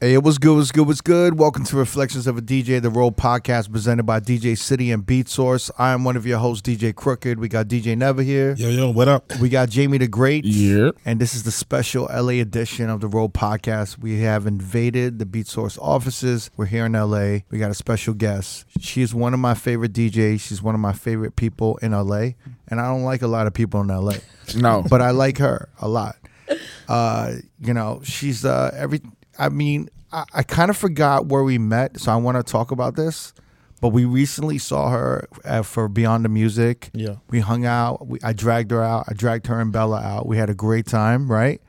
Hey, it was good, what's good, what's good. Welcome to Reflections of a DJ, the Road podcast presented by DJ City and Beat Source. I am one of your hosts, DJ Crooked. We got DJ Never here. Yo, yo, what up? We got Jamie the Great. Yep. And this is the special LA edition of the Road podcast. We have invaded the Beat Source offices. We're here in LA. We got a special guest. She is one of my favorite DJs. She's one of my favorite people in LA. And I don't like a lot of people in LA. No. but I like her a lot. Uh, you know, she's uh every. I mean, I, I kind of forgot where we met, so I want to talk about this. But we recently saw her uh, for Beyond the Music. Yeah. we hung out. We, I dragged her out. I dragged her and Bella out. We had a great time, right?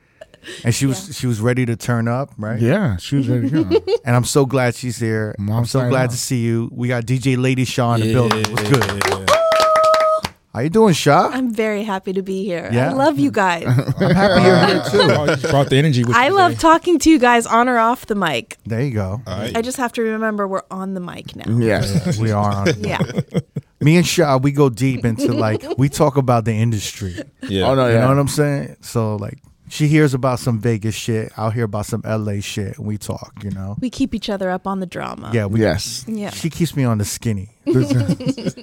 And she was she was ready to turn up, right? yeah, she was ready to go. And I'm so glad she's here. I'm I'm so glad out. to see you. We got DJ Lady Sha in the building. What's good? Yeah. How you doing, Sha? I'm very happy to be here. Yeah? I love you guys. I'm happy you're here too. Oh, you brought the energy with I you love today. talking to you guys on or off the mic. There you go. All right. I just have to remember we're on the mic now. yes. We are on. Yeah. Me and Sha, we go deep into like we talk about the industry. yeah. Oh no, You yeah. know what I'm saying? So like she hears about some Vegas shit. I'll hear about some LA shit and we talk, you know? We keep each other up on the drama. Yeah, we yes. Yeah. she keeps me on the skinny.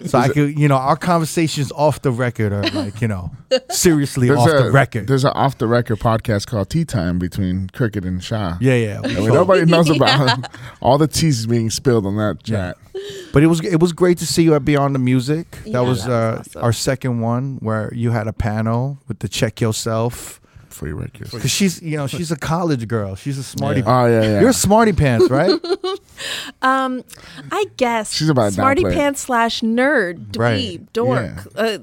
so I could you know, our conversations off the record are like, you know, seriously There's off a the record. there's an off the record podcast called Tea Time between Cricket and Sha. Yeah, yeah. we I mean, nobody knows about all the teas being spilled on that Yeah. chat. But it was it was great to see you at Beyond the Music. That Yeah, was, that uh, awesome. our second one where you had a panel with the check yourself. Free records. Cause she's, you know, she's a college girl. She's a smarty. Yeah. Oh yeah, yeah. You're a smarty pants, right? Um, I guess She's about to smarty pants slash nerd, dweeb, Right. dork. Uh,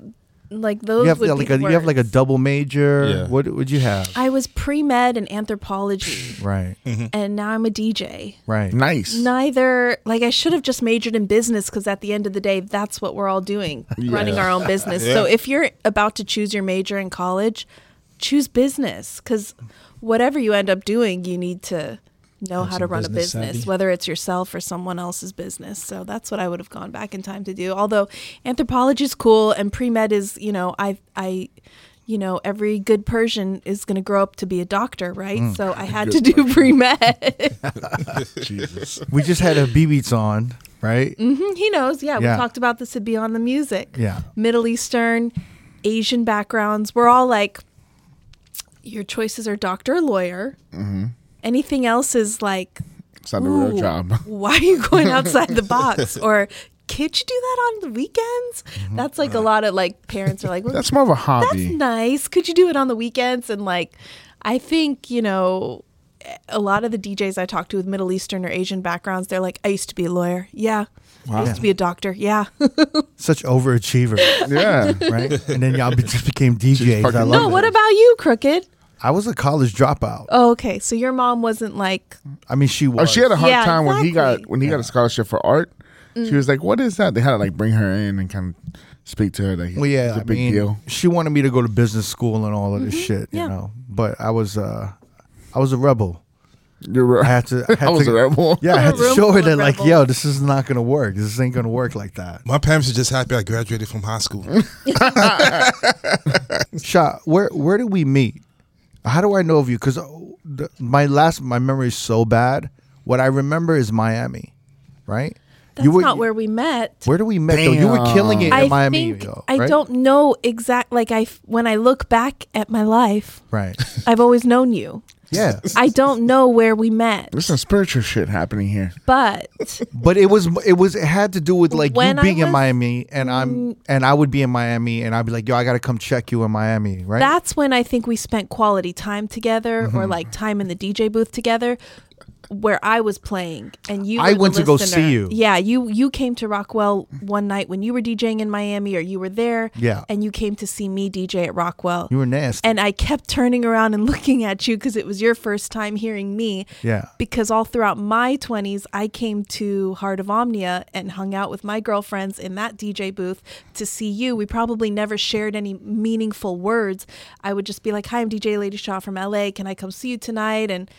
like those you have would like be a the you have like a double major. Yeah. What would you have? I was pre med and anthropology, Right, and now I'm a DJ. right. nice. Neither, like, I should have just majored in business because at the end of the day, that's what we're all doing, running our own business. So if you're about to choose your major in college, choose business because whatever you end up doing, you need to know Have how to some run a business business, savvy. whether it's yourself or someone else's business. So that's what I would have gone back in time to do. Although anthropology is cool and pre med is, you know, I, I, you know, every good Persian is going to grow up to be a doctor, right? Mm. So I had to do pre med. Jesus. We just had a B beats on, right? Mhm, he knows. Yeah, Yeah. we talked about this at Beyond the Music. Yeah. Middle Eastern, Asian backgrounds. We're all like, your choices are doctor or lawyer. Mm-hmm. Anything else is like, It's not a real job. why are you going outside the box? Or can't you do that on the weekends? Mm-hmm. That's like a lot of like parents are like, well, That's more of a hobby. that's nice. Could you do it on the weekends? And like, I think, you know, a lot of the DJs I talk to with Middle Eastern or Asian backgrounds, they're like, I used to be a lawyer. Yeah. I used to be a doctor. Yeah. Such overachievers, yeah. right? and then y'all just became DJs. I love no, it. what about you, Crooked? I was a college dropout. Oh, okay. So your mom wasn't like, I mean, she was. Oh, she had a hard Yeah, time when he got when he got a scholarship for art. Mm. She was like, "What is that?" They had to like bring her in and kind of speak to her. Like, Well, yeah, it's a I big mean, deal. she wanted me to go to business school and all of this shit, you Mm-hmm. yeah. know. But I was, uh I was a rebel. You're I had to. I, had I was to, a rebel. Yeah, I had to show her that, like, rebel. yo, this is not gonna work. This ain't gonna work like that. My parents are just happy I graduated from high school. Shot, where where did we meet? How do I know of you? Because oh, my last my memory is so bad. What I remember is Miami, right? that's not where we met. Where do we met? Though you were killing it in I Miami. think though, I don't know exact. Like I, when I look back at my life, Right. I've always known you. Yeah. I don't know where we met, There's some spiritual shit happening here. but But it was it was it had to do with like When you I being in was- Miami and I'm and I would be in Miami and I'd be like, yo, I gotta come check you in Miami, right? that's when I think we spent quality time together Mm-hmm. or like time in the DJ booth together where I was playing and you I went to go see you. Yeah, you you came to Rockwell one night when you were DJing in Miami or you were there. Yeah. And you came to see me DJ at Rockwell. you were nasty. and I kept turning around and looking at you because it was your first time hearing me. Yeah. Because all throughout my 20s, I came to Heart of Omnia and hung out with my girlfriends in that DJ booth to see you. We probably never shared any meaningful words. I would just be like, "Hi, I'm DJ Lady Sha from LA. Can I come see you tonight?" And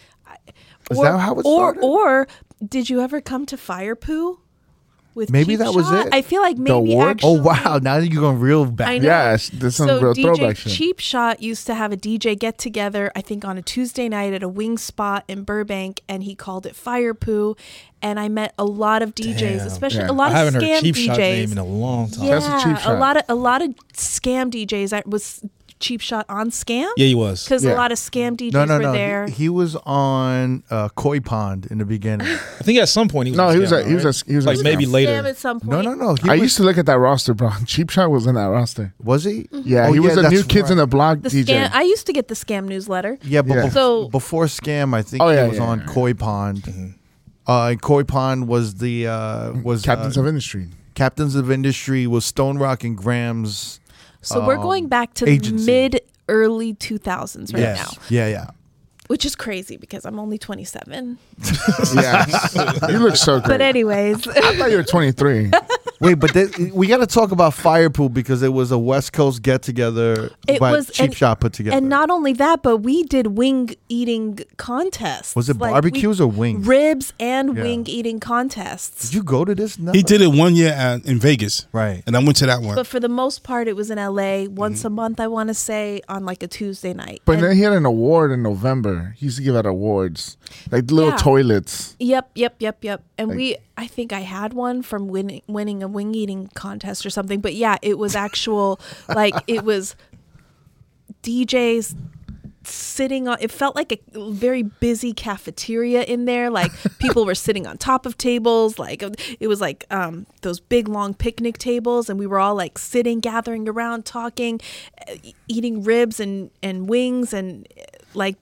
I, Is that how it or started? or did you ever come to Fire Poo? with Maybe Cheap that was it? I feel like maybe award? actually. Oh wow! Now that you're going real back. I know. Yes, there's some so real DJ throwback shit. Cheap Shot used to have a DJ get together, I think on a Tuesday night at a wing spot in Burbank, and he called it Fire Poo. And I met a lot of DJs, Damn. especially Yeah. a lot I of haven't scam heard Cheap DJs. Shot name in a long time. That's a yeah, Cheap a lot of a lot of scam DJs. I was Cheap Shot on Scam Yeah, he was. because Yeah. a lot of scam DJs No, no, were no. there. He, he was on uh, Koi Pond in the beginning. I think at some point he was. No, a he was scammer, a he was right? a he was Like a maybe scam. later. Scam at some no, point. no, no. He I was, used to look at that roster, bro. Cheap Shot was in that roster. was he? Yeah, Oh, he was yeah, a new that's kids in the block The DJ. scam. I used to get the scam newsletter. Yeah, but Yeah. bef- So- before scam, I think Oh, he yeah, was yeah, on yeah. Koi Pond. Uh, and Koi Pond was the uh, was Captains uh, of Industry. Captains of Industry was Stone Rock and Graham's. So we're um, going back to agency. mid early 2000s right yes. now, Yeah, yeah. which is crazy because I'm only 27. Yeah, you look so great. But anyways, I thought you were 23. Wait, but th- we got to talk about Fire Poo because it was a West Coast get together. It was- Cheap and- Shot put together. and not only that, but we did wing eating contests. was it Like, we- barbecues or wings? Ribs and Yeah. wing eating contests. Did you go to this? No. He did it one year at, in Vegas, Right. and I went to that one. But for the most part, it was in LA once mm-hmm. a month, I want to say, on like a Tuesday night. But And- then he had an award in November. He used to give out awards, like little Yeah. Toilets. Yep, yep, yep, yep. And Like- we, I think I had one from winning winning a wing eating contest or something. But yeah, it was actual, like it was DJs sitting on. It felt like a very busy cafeteria in there. Like people were sitting on top of tables. Like it was like um, those big long picnic tables, and we were all like sitting, gathering around, talking, eating ribs and and wings, and like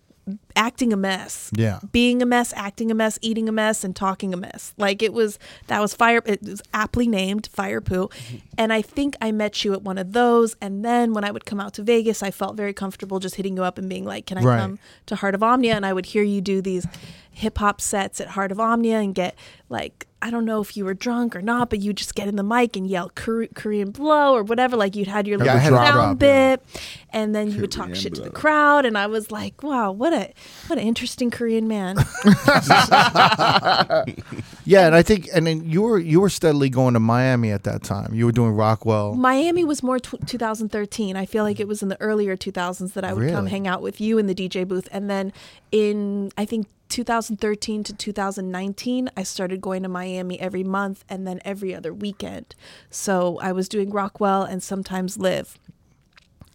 acting a mess Yeah. being a mess, acting a mess, eating a mess, and talking a mess. Like it was that was fire. It was aptly named Fire Poo, mm-hmm. and I think I met you at one of those. And then when I would come out to Vegas, I felt very comfortable just hitting you up and being like, "Can I Right. come to Heart of Omnia?" And I would hear you do these hip hop sets at Heart of Omnia and get like I don't know if you were drunk or not, but you just get in the mic and yell Korean blow or whatever. Like you'd had your Yeah, little had sound drop, yeah. bit, and then you would talk Korean shit to the crowd, and I was like, "Wow, what a what an interesting Korean man." Yeah, and I think, and then you were you were steadily going to Miami at that time. You were doing Rockwell. Miami was more tw 2013. I feel like it was in the earlier 2000s that I would come hang out with you in the DJ booth. And then in, I think, 2013 to 2019, I started going to Miami every month and then every other weekend. So I was doing Rockwell and sometimes LIV.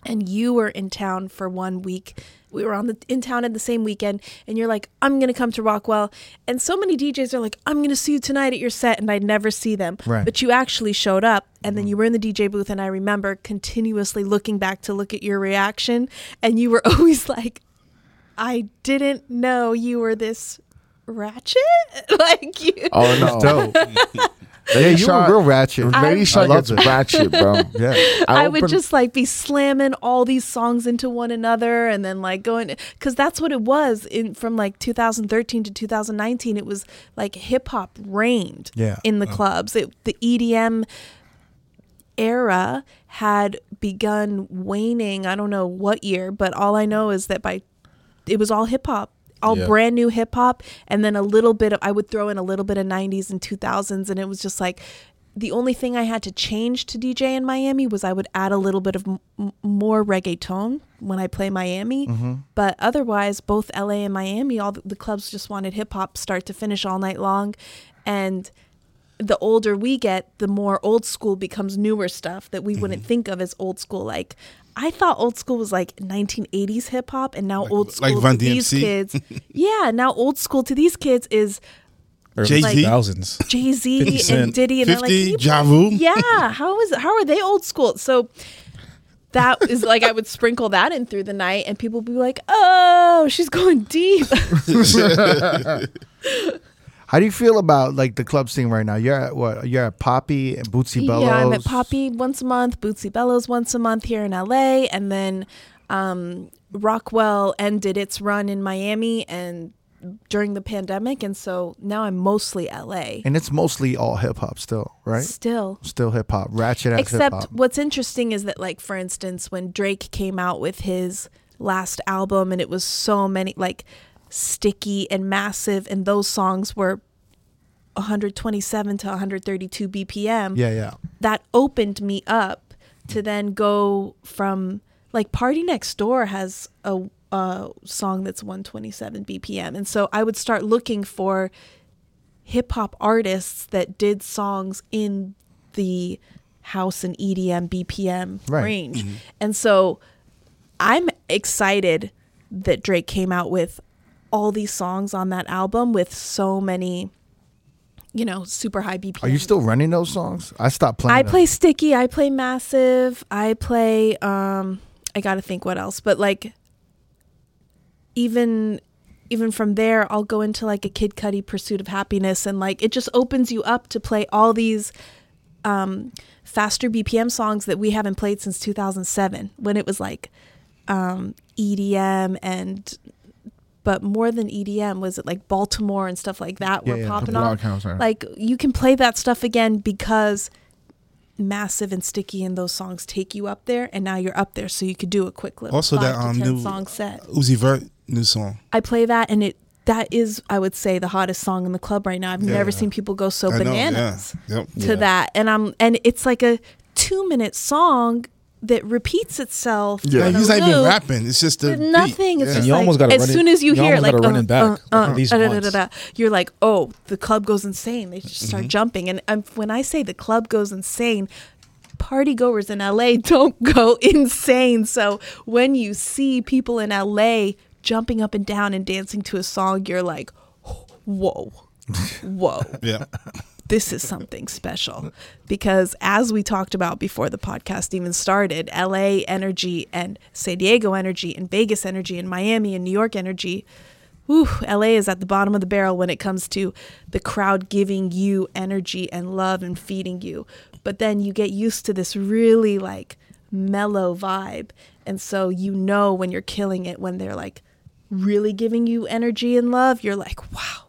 And you were in town for one week. We were on the in town at the same weekend, and you're like, "I'm gonna come to Rockwell." And so many DJs are like, "I'm gonna see you tonight at your set," and I'd never see them. Right. But you actually showed up, and then mm-hmm. you were in the DJ booth, and I remember continuously looking back to look at your reaction, and you were always like, "I didn't know you were this ratchet." like you. Oh no, Dope. yeah, you Shot- were real ratchet. Lady I Shot loved gets it. ratchet, bro. Yeah. I, would just like be slamming all these songs into one another and then like going because that's what it was in from like 2013 to 2019 it was like hip hop reigned Yeah. in the oh. clubs it, the EDM era had begun waning I don't know what year but all I know is that by it was all hip hop all brand new hip hop and then a little bit of I would throw in a little bit of 90s and 2000s and it was just like the only thing I had to change to DJ in Miami was I would add a little bit of m- more reggaeton when I play Miami. Mm-hmm. But otherwise, both LA and Miami, all the, the clubs just wanted hip hop start to finish all night long. And the older we get, the more old school becomes newer stuff that we wouldn't think of as old school. Like, I thought old school was like 1980s hip hop, and now old like school Run to these kids. yeah, now old school to these kids is Early Jay-Z? thousands. Jay Z and Diddy, and they're like, 50, "Can you Ja Rule? yeah how is how are they old school so that is like i would sprinkle that in through the night and people would be like oh she's going deep How do you feel about like the club scene right now? You're at what? You're at Poppy and Bootsy Bellows. yeah i'm at poppy once a month bootsy bellows once a month here in la and then um, rockwell ended its run in miami and during the pandemic and so now i'm mostly la and it's mostly all hip hop still, right? still Still hip hop, ratchet Except hop. what's interesting is that, like, for instance, when Drake came out with his last album and it was so many, like, sticky and massive, and those songs were 127 to 132 BPM, Yeah, yeah. that opened me up to then go from like Party Next Door has a, a song that's 127 BPM. And so I would start looking for hip hop artists that did songs in the house and EDM BPM Right. range. Mm-hmm. And so I'm excited that Drake came out with all these songs on that album with so many you know super high BPM. Are you still running those songs? I stopped playing. I them. play Sticky, I play Massive, I play um I got to think what else, but like even even from there I'll go into like a Kid Cudi Pursuit of Happiness and like it just opens you up to play all these um faster BPM songs that we haven't played since 2007 when it was like um EDM and but more than EDM was it like Baltimore and stuff like that Yeah, were yeah. popping off like you can play that stuff again because massive and sticky and those songs take you up there and now you're up there so you could do a quick little Also, five that, um, 10 new- song set Uzi Vert new song. i play that and it that is i would say the hottest song in the club right now i've never seen people go so I know, bananas yeah. Yep. to Yeah. that and i'm and it's like a two minute song that repeats itself Yeah. Like, on a he's not even loop rapping. It's just the with beat. nothing. It's Yeah. just And you like almost gotta as run it- soon as you, you hear it, like uh, back uh, uh, at least uh, da, da, da, da. you're like, oh, the club goes insane. They just Mm-hmm. start jumping, and um, when I say the club goes insane, party goers in LA don't go insane. So when you see people in LA jumping up and down and dancing to a song, you're like, whoa, whoa Yeah. This is something special. Because as we talked about before the podcast even started LA energy and San Diego energy and Vegas energy and Miami and New York energy whew, LA is at the bottom of the barrel when it comes to the crowd giving you energy and love and feeding you. But then you get used to this really like mellow vibe. And so you know when you're killing it when they're like really giving you energy and love you're like wow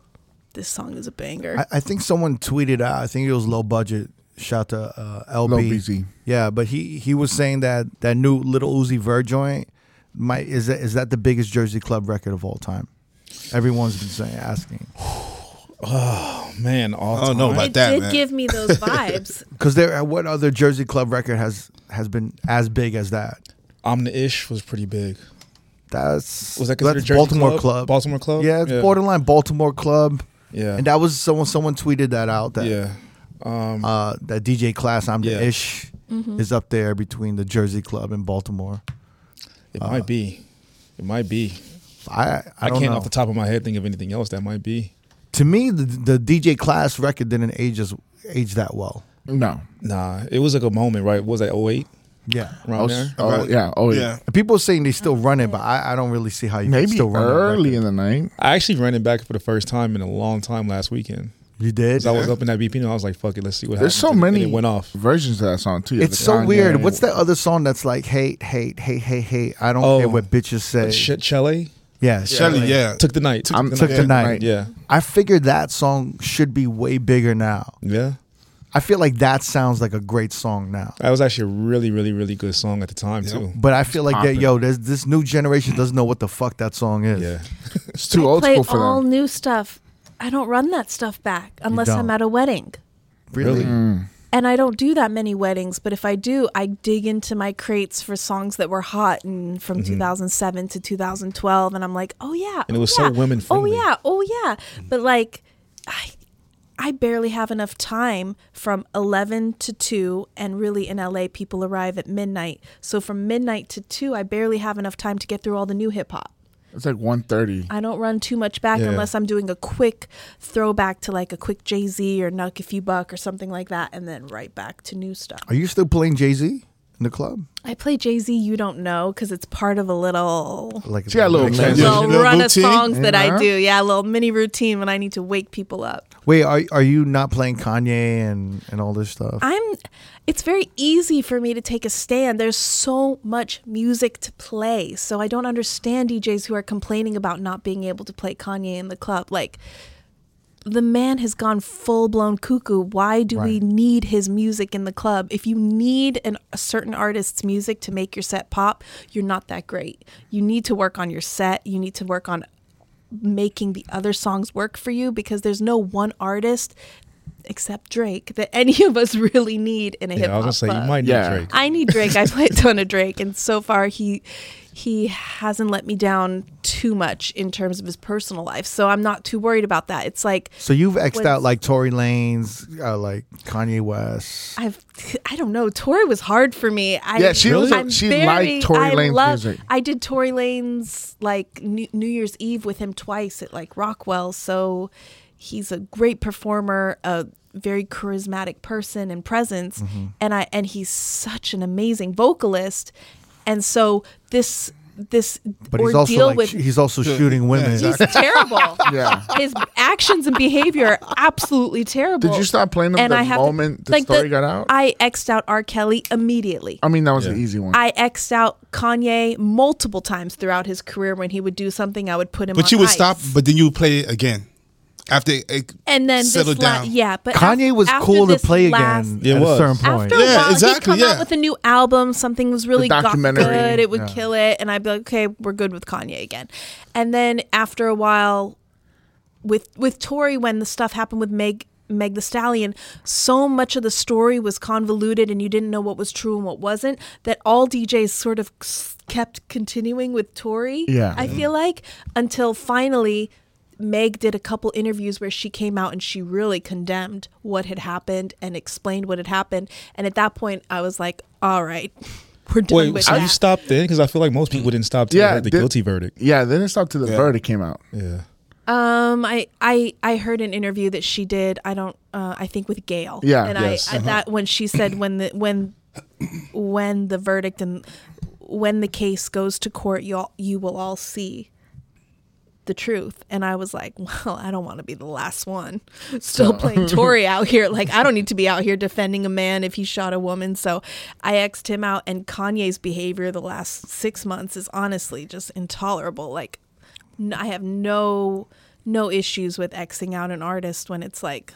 this song is a banger I, I think someone tweeted out. I think it was low budget. Shout to uh, LB. Low BZ. Yeah, but he he was saying that that new little Uzi Vert joint might is that is that the biggest Jersey club record of all time? Everyone's been saying asking Oh Man, all I don't know time. about it that, did man. give me those vibes. because there what other Jersey club record has has been as big as that? Omni Ish was pretty big. That's Was that considered that's Jersey Baltimore club? club? Baltimore club? Yeah, it's Yeah. borderline Baltimore club, Yeah. and that was someone someone tweeted that out that yeah. Um, uh, that DJ class I'm Yeah. the ish Mm-hmm. is up there between the Jersey club and Baltimore. it might be. It might be. I I, I, don't can't know. off the top of my head think of anything else that might be. to me, the, the DJ class record didn't age as age that well. No. Nah, it was like a moment, right? What was that 08 Yeah. around Oh, there? oh, Right. yeah. Oh, yeah. Yeah. People are saying they still run it, but I, I don't really see how you can Maybe still run that early in the night. I actually ran it back for the first time in a long time last weekend. You did? 'Cause I was up in that BP and I was like, fuck it, let's see what happens. There's happens. so And- and many it went off. versions of that song too. It's so Kanye- weird. What's that other song that's like hate, hate, hate, hate, hate? I don't Oh. care what bitches say. Shit, Chelley Yeah, Chelley, yeah. took the night. Took, I'm- the, Took night. the night. Yeah. I figured that song should be way bigger now. Yeah. I feel like that sounds like a great song now. That was actually a really, really, really good song at the time Yep. too. But I feel like that, yo, there's this new generation doesn't know what the fuck that song is. Yeah. It's too I old play school for all them. new stuff. I don't run that stuff back unless I'm at a wedding. Really? Really? And I don't do that many weddings, but if I do, I dig into my crates for songs that were hot and from 2007 to 2012 and I'm like, "Oh yeah." Mm-hmm. And it oh, was so women friendly. Oh yeah. Oh yeah. But like I I barely have enough time from 11 to 2 and really in LA people arrive at midnight. So from midnight to 2 I barely have enough time to get through all the new hip hop. It's like 130. I don't run too much back Yeah. unless I'm doing a quick throwback to like a quick Jay Z or Nuck If You Buck or something like that, and then right back to new stuff. Are you still playing Jay Z in the club? I play Jay Z, you don't know, because it's part of a little. Like She got a little like- transition. Little little run of routine? songs that I uh-huh. do, yeah, a little mini routine when I need to wake people up. Wait, are are you not playing Kanye and and all this stuff? I'm. It's very easy for me to take a stand. There's so much music to play, so I don't understand DJs who are complaining about not being able to play Kanye in the club. Like, the man has gone full blown cuckoo. Why do we need his music in the club? If you need an, a certain artist's music to make your set pop, you're not that great. You need to work on your set. You need to work on making the other songs work for you because there's no one artist except Drake that any of us really need in a hip Yeah, I was gonna say you might need Yeah. Drake. I need Drake. I play a ton of Drake, and so far he he hasn't let me down too much in terms of his personal life. So I'm not too worried about that. It's like So you've xed out like Tory Lanez, uh, like Kanye West. I've I don't know. Tory was hard for me. I, Yeah, she I'm she very- liked Tory Lanez love- music. I did Tory Lanez like New, New Year's Eve with him twice at like Rockwell. So he's a great performer, a very charismatic person and presence, Mm-hmm. and I and he's such an amazing vocalist. And so this this But he's also like with, he's also shooting women. he's terrible. Yeah. His actions and behavior are absolutely terrible. Did you stop playing them And the I have to- moment the like story got out? I xed out R. Kelly immediately. I mean, that was Yeah. an easy one. I xed out Kanye multiple times throughout his career. When he would do something, I would put him. But on you would ice. stop, but then you would play it again after it and then settled this la- down. yeah, but Kanye af- was after cool to play last- again It at was. a certain point. After a Yeah, while, exactly, he'd come yeah. out with a new album. Something was really got documentary, good. It would yeah. kill it, and I'd be like, okay, we're good with Kanye again. And then after a while, with with Tory, when the stuff happened with Meg Meg the Stallion, so much of the story was convoluted, and you didn't know what was true and what wasn't. That all DJs sort of kept continuing with Tory. Yeah. I feel like until finally. Meg did a couple interviews where she came out and she really condemned what had happened and explained what had happened. And at that point, I was like, "All right, we're done Wait, with so that." you stopped then? Because I feel like most people didn't stop till Yeah, they the did- guilty verdict. yeah, then it stopped till the Yeah. verdict came out. Yeah. Um, I I I heard an interview that she did. I don't. Uh, I think with Gayle. Yeah, and yes, I, I that when she said when the when when the verdict and when the case goes to court, you all you will all see the truth. And I was like, well, I don't want to be the last one still playing Tory out here. Like, I don't need to be out here defending a man if he shot a woman. So I X'd him out. And Kanye's behavior the last six months is honestly just intolerable. Like, n- I have no no issues with Xing out an artist when it's like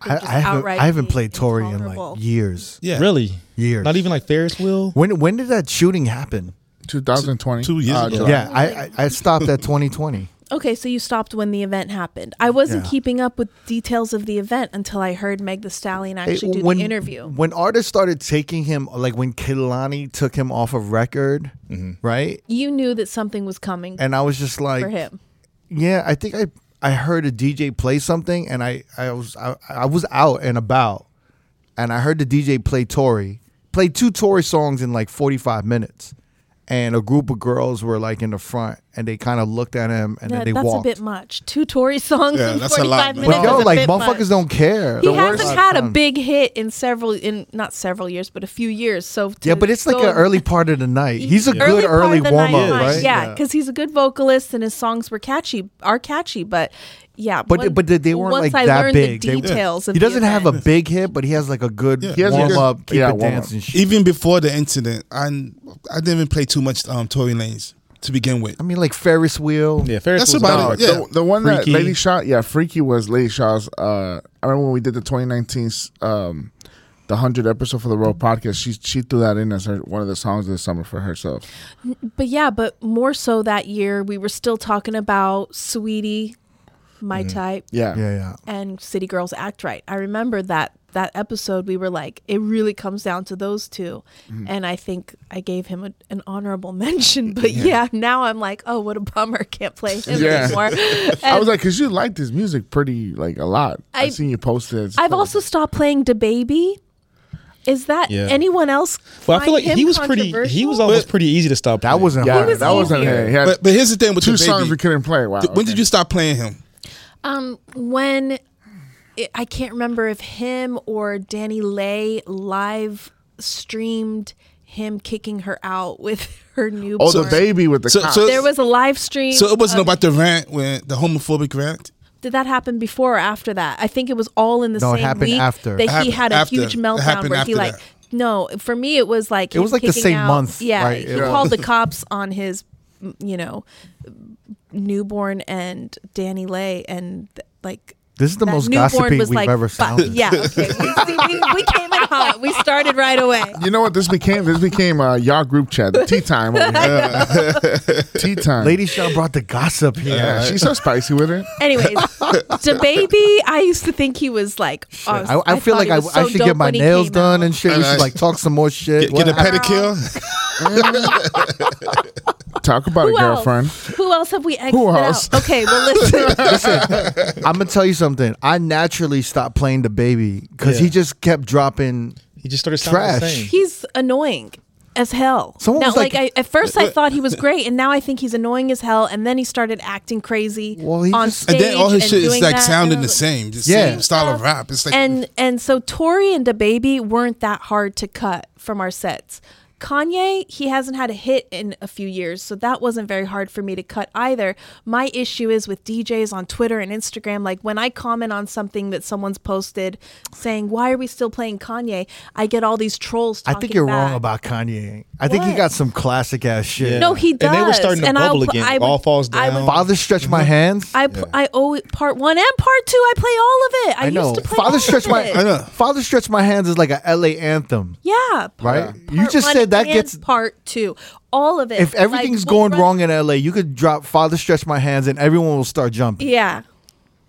I, I haven't, I haven't played Tory in like years. Yeah. Really? Years. Not even like Ferris wheel? When when did that shooting happen? 2020. Two years ago. Yeah, I, I I stopped at 2020. Okay, so you stopped when the event happened. I wasn't Yeah. keeping up with details of the event until I heard Meg the Stallion actually Hey, do when, the interview. When artists started taking him, like when Kehlani took him off of record, mm-hmm. right? You knew that something was coming And I was just like, for him. yeah, I think I I heard a DJ play something, and I I was I, I was out and about, and I heard the DJ play Tory, played two Tory songs in like 45 minutes. And a group of girls were like in the front, and they kind of looked at him, and That- then they that's walked. a bit much. Two Tory songs Yeah, in that's a 45 lot, man. minutes. but yo, is a like bit motherfuckers much. don't care. He The hasn't had a big hit in several, in not several years, but a few years. So Yeah, but it's like an early part of the night. He's a early good part early of the warm night, up, right? Yeah, because he's a good vocalist and his songs were catchy, are catchy. But yeah, But when- but they, they weren't once like I that big. the They- details of he doesn't have a big hit, but he has like a good Yeah. He has a warm up, keep yeah, it warm up. dancing. shit. Even before the incident, I I didn't even play too much um, Tory Lanez to begin with. I mean, like Ferris wheel. Yeah, Ferris Wheel. That's about it, yeah. The, the one that Lady Sha, yeah, Freaky was Lady Sha's. Uh, I remember when we did the 2019 um, the hundred episode for the Road podcast. She she threw that in as her, one of the songs of the summer for herself. But yeah, but more so that year, we were still talking about Saweetie, My mm. Type, Yeah, Yeah, yeah. and City Girls Act Right. I remember that that episode. We were like, it really comes down to those 2 mm. and I think I gave him a, an honorable mention. But yeah. now I'm like, oh, what a bummer! Can't play him Yeah. anymore. I was like, cause you liked his music pretty like a lot. I, I- seen you posted. I've also stopped playing Da Baby. Is that Yeah. anyone else? But I feel like he was pretty. He controversial? was almost pretty easy to stop. That wasn't yeah, hard. was that wasn't easier. her. He had But but here's the thing with two the songs baby. we couldn't play. Wow. Th- When did you stop playing him? Um, when it, I can't remember if him or DaniLeigh live streamed him kicking her out with her new. Oh, DaBaby with the So- so- There was a live stream. So it wasn't of- about the rant when the homophobic rant. Did that happen before or after that? I think it was all in the No, it same happened week after. that It he happened had a after. huge meltdown happened where he like. that. No, for me it was like It was like the same out- month, Yeah, right? he Yeah. called the cops on his, you know, newborn and DaniLeigh, and like This is the most newborn gossipy was we've like ever sounded. Yeah, okay. We, see, we, we came in hot. We started right away. You know what this became? This became uh, y'all group chat, the tea time over here. tea time. Lady Sha brought the gossip here. Yeah, she's so spicy with it. Anyways, DaBaby, I used to think he was like. oh, I, I, feel like I, was I should get my nails done out. and shit. We should like talk some more shit. Get, get a pedicure. Talk about Who a else? girlfriend. Who else have we exited Who else? out? Okay, well listen. I'm gonna tell you something. I naturally stopped playing DaBaby because he Yeah. just kept dropping. He just started sounding the Trash. same. He's annoying as hell. Someone now, was like- like, I, at first, I thought he was great, and now I think he's annoying as hell. And then he started acting crazy Well, he on just- stage. And then all his shit is doing like that, sounding I the was- same, the Yeah. same style of rap. It's like and and so Tory and DaBaby weren't that hard to cut from our sets. Kanye, he hasn't had a hit in a few years, so that wasn't very hard for me to cut either. My issue is with DJs on Twitter and Instagram. Like when I comment on something that someone's posted saying, Why are we still playing Kanye? I get all these trolls I think you're wrong about Kanye. I think he got some classic ass shit. Yeah. No, he does. And they were starting to And bubble pu- again. I would- All falls I would- down. Father stretch my mhm. hands. I, pl- I owe it part one and part two. I play all of it. I, I know. used to play Father all stretch of my. it. I know. Father stretch my hands is like a LA anthem, Yeah, part- right? You just one said that and gets. part two. All of it. If everything's Like, going we'll wrong in LA, you could drop Father stretch my hands and everyone will start jumping. yeah,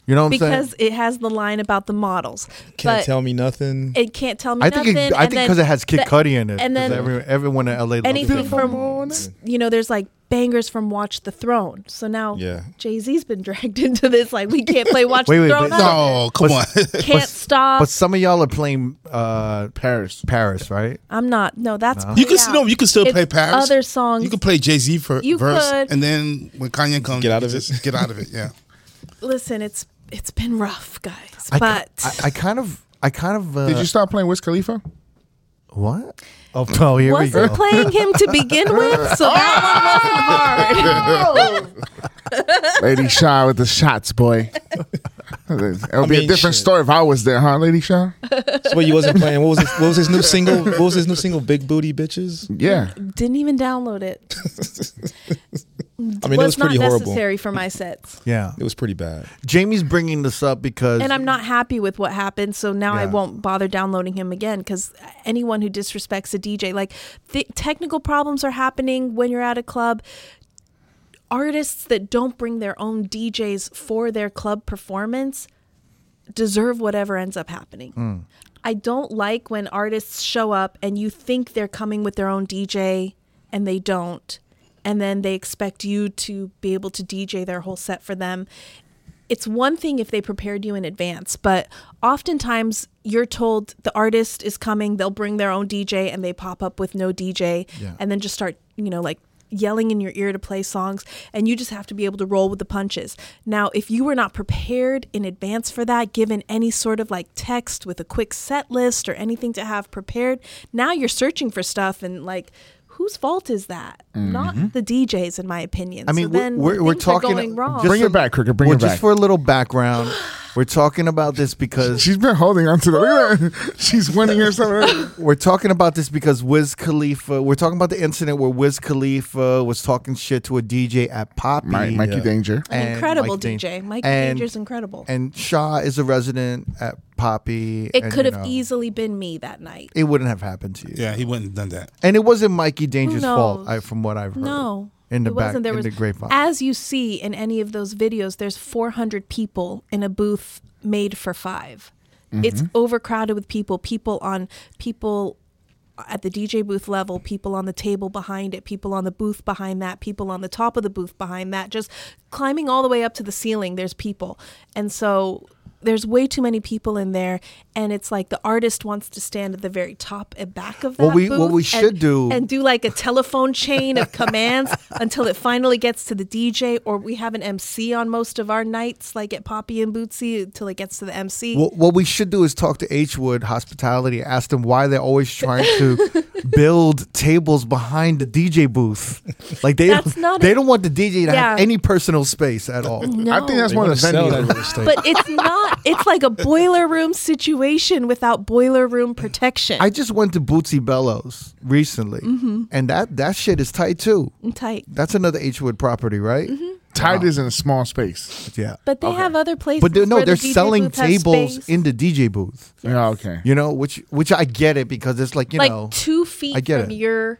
You know what I'm because it has the line about the models. Can't but tell me nothing. It can't tell me I think nothing. it, I and think because it has Kid the- Cudi in it. And then every, everyone in LA loves anything it. from you know, there's like bangers from Watch the Throne. So now Yeah. Jay Z's been dragged into this. Like we can't play Watch Wait, the wait, Throne. but- no, come on. can't stop. But some of y'all are playing uh, Paris. Paris, right? I'm not. No, that's You can played no, you can still It's play Paris. Other songs. You can play Jay Z for You verse, could. and then when Kanye comes, Get out of it. just Get out of it. Yeah. Listen, it's it's been rough, guys. I, but I, I kind of, I kind of. Uh, Did you stop playing Wiz Khalifa? what? Oh, oh here we wasn't go. playing him to begin with, so that one wasn't hard. Lady Sha with the shots, boy. It'll be a different shit. story if I was there, huh, Lady Sha? So what you wasn't playing? What was his, what was his new single? What was his new single? Big booty bitches. Yeah. Didn't even download it. I mean, it was pretty not horrible. necessary for my sets. Yeah. It was pretty bad. Jamie's bringing this up because And I'm not happy with what happened, so now I Yeah. won't bother downloading him again because anyone who disrespects a DJ, like the technical problems are happening when you're at a club. Artists that don't bring their own DJs for their club performance deserve whatever ends up happening. Hmm. I don't like when artists show up and you think they're coming with their own DJ and they don't. And then they expect you to be able to DJ their whole set for them. It's one thing if they prepared you in advance, but oftentimes you're told the artist is coming, they'll bring their own DJ and they pop up with no DJ Yeah. and then just start, you know, like yelling in your ear to play songs and you just have to be able to roll with the punches. Now, if you were not prepared in advance for that, given any sort of like text with a quick set list or anything to have prepared, now you're searching for stuff and like whose fault is that? Not the DJs, in my opinion. Mm-hmm. I mean, so we're- then we're- we're things are talking- going wrong. just Bring for- it back, Cricket. Bring well, it back. just for a little background, we're talking about this because She's been holding on to the. Look at her. She's winning herself. we're talking about this because Wiz Khalifa. We're talking about the incident where Wiz Khalifa was talking shit to a DJ at Poppy. Mi- Mikey Yeah. Danger. An and incredible Mike Dan- DJ. Mike and- Danger's incredible. And Sha is a resident at Poppy. it and, could you have know, easily been me that night. It wouldn't have happened to you. Yeah, he wouldn't have done that. And it wasn't Mikey Danger's fault. I, from what I've heard. No. In the it back. There in was, the grapevine. As you see in any of those videos, there's 400 people in a booth made for 5 It's mm-hmm. overcrowded with people. People on people at the DJ booth level, people on the table behind it, people on the booth behind that, people on the top of the booth behind that, just climbing all the way up to the ceiling. There's people, and so there's way too many people in there, and it's like the artist wants to stand at the very top and back of that. What we- what booth we and- should do- and do like a telephone chain of commands until it finally gets to the DJ, or we have an MC on most of our nights, like at Poppy and Bootsy, until it gets to the MC. What, what we should do is talk to H Wood Hospitality, ask them why they're always trying to build tables behind the DJ booth. Like they That's don't, not they it. don't want the DJ to have any personal space at all. no. I think that's They one of the sell that venues. but it's not. It's like a boiler room situation without boiler room protection. I just went to Bootsy Bellows recently, Mm-hmm. and that that shit is tight too. Tight. That's another H Wood property, right? Tight is in a small space. Yeah. But they have other places. But they're, no, where they're DJ selling tables in the DJ booth. Yeah, okay. You know, which which I get it because it's like you like know, two feet I get from it. your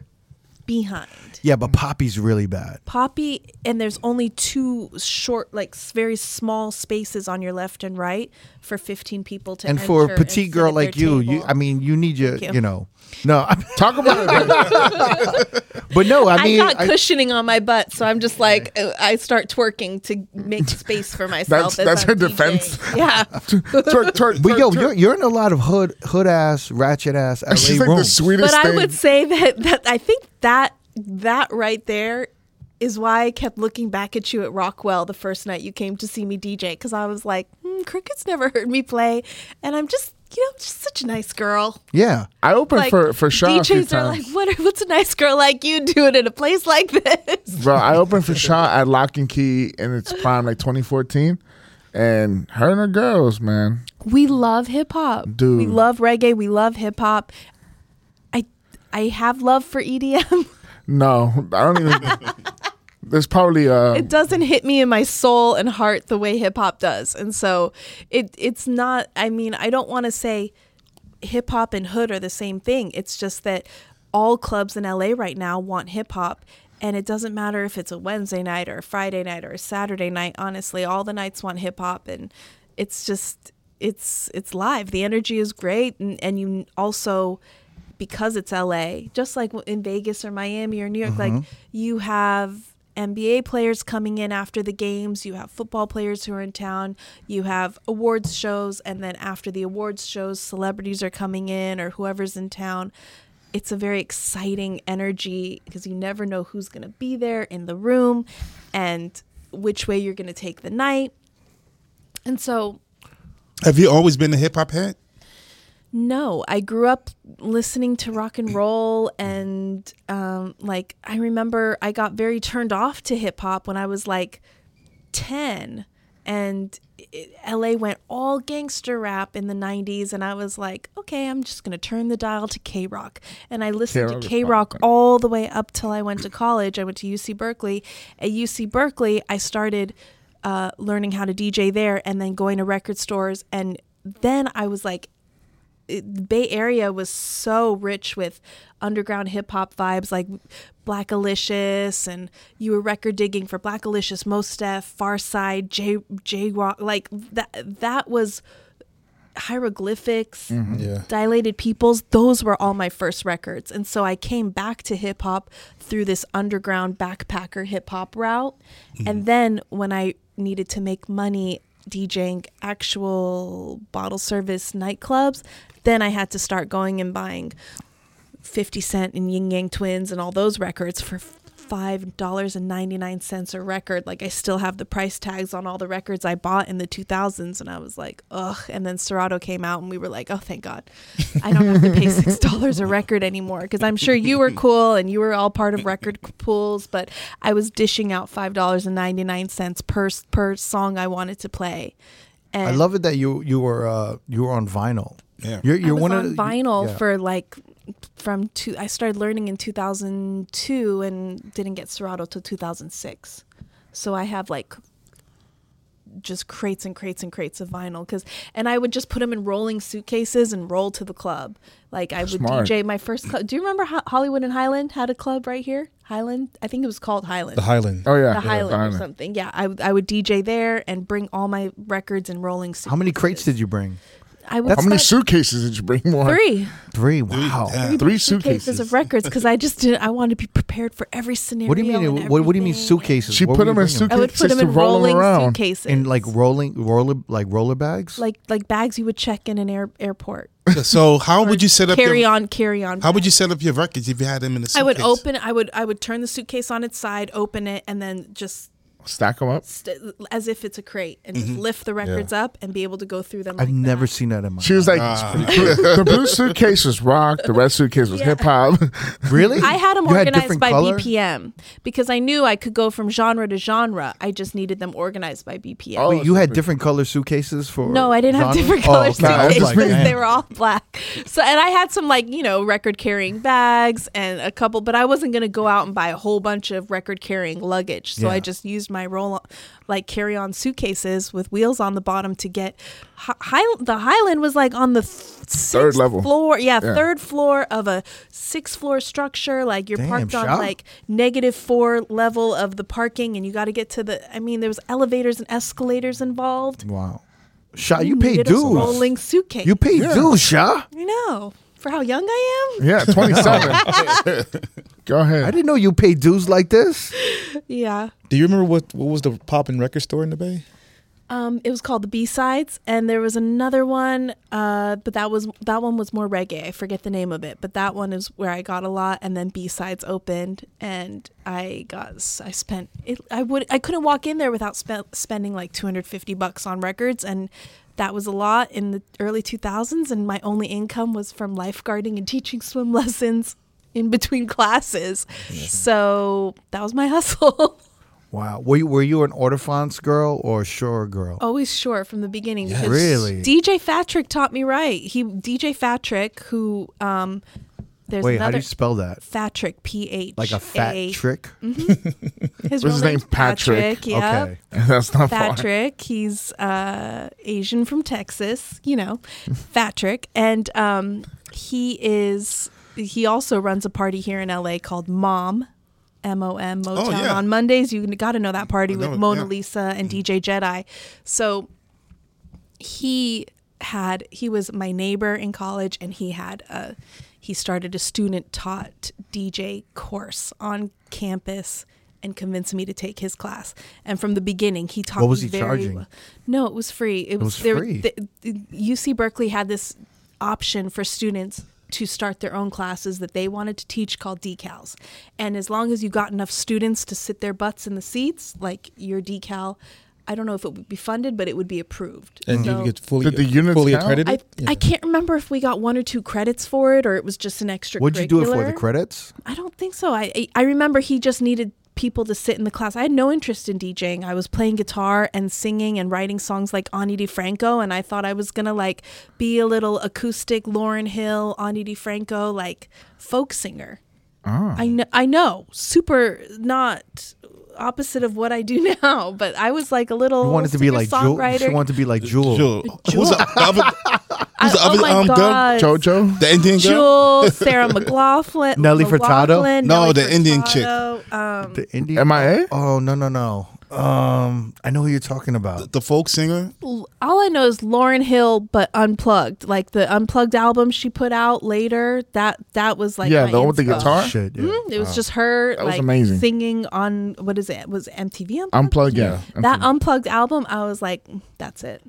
behind. yeah, but Poppy's really bad. Poppy, and there's only two short, like very small spaces on your left and right for 15 people to And for a petite girl like you, you. I mean, you need your, you. you know, no, Talk about it. but no, I mean, I, mean, got I- cushioning on my butt, so I'm just like uh, I start twerking to make space for myself. That's- that's her I'm defense. Yeah, twerk, twerk, but yo, twerk. you're you're in a lot of hood hood ass, ratchet ass LA She's like the rooms. sweetest but I would say that that I think that that right there is why I kept looking back at you at Rockwell the first night you came to see me DJ because I was like, hmm, Cricket's never heard me play, and I'm just you know just such a nice girl. yeah, I opened Like for for Sha a few DJs are times. like, what? What's a nice girl like you doing in a place like this? Bro, I opened for Sha at Lock and Key in its prime, like 2014, and her and her girls, man. We love hip hop. Dude. We love reggae. We love hip hop. I I have love for EDM. No, I don't even. there's probably uh, it doesn't hit me in my soul and heart the way hip hop does. And so it it's not I mean, I don't want to say hip hop and hood are the same thing. It's just that all clubs in LA right now want hip hop and it doesn't matter if it's a Wednesday night or a Friday night or a Saturday night. Honestly, all the nights want hip hop and it's just it's it's live. The energy is great and and you also because it's LA, just like in Vegas or Miami or New York, like you have NBA players coming in after the games, you have football players who are in town, you have awards shows, and then after the awards shows, celebrities are coming in or whoever's in town. It's a very exciting energy because you never know who's going to be there in the room and which way you're going to take the night. And so Have you always been a hip hop head? No, I grew up listening to rock and roll, and um, like I remember, I got very turned off to hip hop when I was like ten, and it, LA went all gangster rap in the '90s, and I was like, okay, I'm just gonna turn the dial to KROQ, and I listened KROQ to KROQ all the way up till I went to college. I went to UC Berkeley. At UC Berkeley, I started uh, learning how to DJ there, and then going to record stores, and then I was like it, the Bay Area was so rich with underground hip hop vibes like Blackalicious and you were record digging for Blackalicious, Mostef, Pharcyde, J J Rock like that that was hieroglyphics, mm-hmm. Yeah. dilated peoples, those were all my first records. And so I came back to hip hop through this underground backpacker hip hop route. And mm-hmm. then when I needed to make money DJing actual bottle service nightclubs, then I had to start going and buying 50 Cent and Ying Yang Twins and all those records for $5.99 a record. Like I still have the price tags on all the records I bought in the 2000s and I was like, "Ugh." And then Serato came out and we were like, "Oh, thank God. I don't have to pay $6 a record anymore." Cuz I'm sure you were cool and you were all part of record pools, but I was dishing out $5.99 per per song I wanted to play. And I love it that you you were uh, you were on vinyl. Yeah. You're you're I was one on of the- vinyl yeah. for like from two. I started learning in 2002 and didn't get Serato till 2006. So I have like just crates and crates and crates of vinyl because and I would just put them in rolling suitcases and roll to the club. Like I would Smart. DJ my first club. Do you remember Ho- Hollywood and Highland had a club right here? Highland, I think it was called Highland The Highland. Oh yeah, the Highland or Highland. something. Yeah, I, would- I would DJ there and bring all my records and rolling suitcases. How many crates did you bring? I would How many suitcases did you bring? More Three. Three. Wow. Yeah. Three, Three suitcases suitcases. of records because I just didn't. I wanted to be prepared for every scenario. What do you mean? What, what do you mean suitcases? She What put them in bringing? suitcases I would put them in rolling around. suitcases, in like rolling roller like roller bags. like like bags you would check in an air, airport. So how would you set up carry your, on, carry on? How would you set up your records if you had them in a suitcase? I would open. I would I would turn the suitcase on its side, open it, and then just Stack them up. st- as if it's a crate, and just mm-hmm. lift the records up and be able to go through them. I've like never that. seen that in my. She was like, the blue suitcase was rock, the red suitcase was Yeah. hip hop. really. I had them You organized different by color? BPM because I knew I could go from genre to genre. I just needed them organized by BPM. Oh, Wait, you had different color suitcases for? No, I didn't have genre? different Oh, colors. okay. Suitcases. like, they were all black. So, and I had some like you know record carrying bags and a couple, but I wasn't gonna go out and buy a whole bunch of record carrying luggage. So Yeah. I just used my roll like carry on suitcases with wheels on the bottom to get High, the Highland was like on the th- sixth level. floor. Yeah, Yeah. third floor of a six floor structure. Like you're Damn, parked on Sha. like negative four level of the parking, and you got to get to the. I mean, there was elevators and escalators involved. Wow. Sha, you paid needed a dues. rolling suitcase. You paid Yeah. dues, Sha. I know. For how young I am. Yeah, 27. Go ahead. I didn't know you paid dues like this. Yeah. Do you remember what what was the poppin' record store in the Bay? Um, it was called the B sides, and there was another one, uh, but that was that one was more reggae. I forget the name of it, but that one is where I got a lot. And then B sides opened, and I got I spent it. I would I couldn't walk in there without spe- spending like two hundred fifty bucks on records, and that was a lot in the early two thousands. And my only income was from lifeguarding and teaching swim lessons in between classes. So that was my hustle. Wow. Were you, were you an Ortofons girl or a Shure girl? Always Shure from the beginning. because Really? DJ Fatrick taught me right. He DJ Fatrick, who um, there's Wait, how do another you spell that? Fatrick P H Like a fat A. trick? His, What's real his name? name's Patrick. Yeah. Okay. That's not far. Patrick. He's uh, Asian from Texas, you know, Patrick, and um, he is. He also runs a party here in LA called Mom, M O M Motown. Oh, yeah. On Mondays, you got to know that party with know it, Mona yeah. Lisa and DJ Jedi. So he had he was my neighbor in college, and he had a he started a student taught DJ course on campus and convinced me to take his class. And from the beginning, he taught What was me he very charging? well. No, it was free. It, was there- free. the- the- UC Berkeley had this option for students to start their own classes that they wanted to teach called DeCals. And as long as you got enough students to sit their butts in the seats, like your DeCal, I don't know if it would be funded, but it would be approved. And So- you get fully Did the units fully count? accredited. I, I can't remember if we got one or two credits for it or it was just an extra. What'd you do it for? The credits? I don't think so. I I- I remember he just needed people to sit in the class. I had no interest in DJing. I was playing guitar and singing and writing songs like Ani DiFranco, and I thought I was gonna like be a little acoustic Lauryn Hill, Ani DiFranco, like folk singer. Oh. I know, I know, super not opposite of what I do now, but I was like a little. You wanted to be like Jewel. She wanted to be like Jewel. Jewel. Who's the, the other, who's the oh other my um, girl? God. Jojo? The Indian girl? Jewel, Sarah McLachlan, Nelly Furtado? No, Nelly the Indian chick. Um, The Indian. MIA? Oh no no no. Um, I know who you're talking about. The folk singer? all I know is Lauryn Hill, but unplugged. Like the unplugged album she put out later. That that was like yeah, my the one with the guitar? Shit. Yeah. Mhm, It was just her That was amazing. singing on what is it? Was MTV unplugged? Unplugged, yeah. That Unplugged. unplugged album, I was like, "Mm, that's it.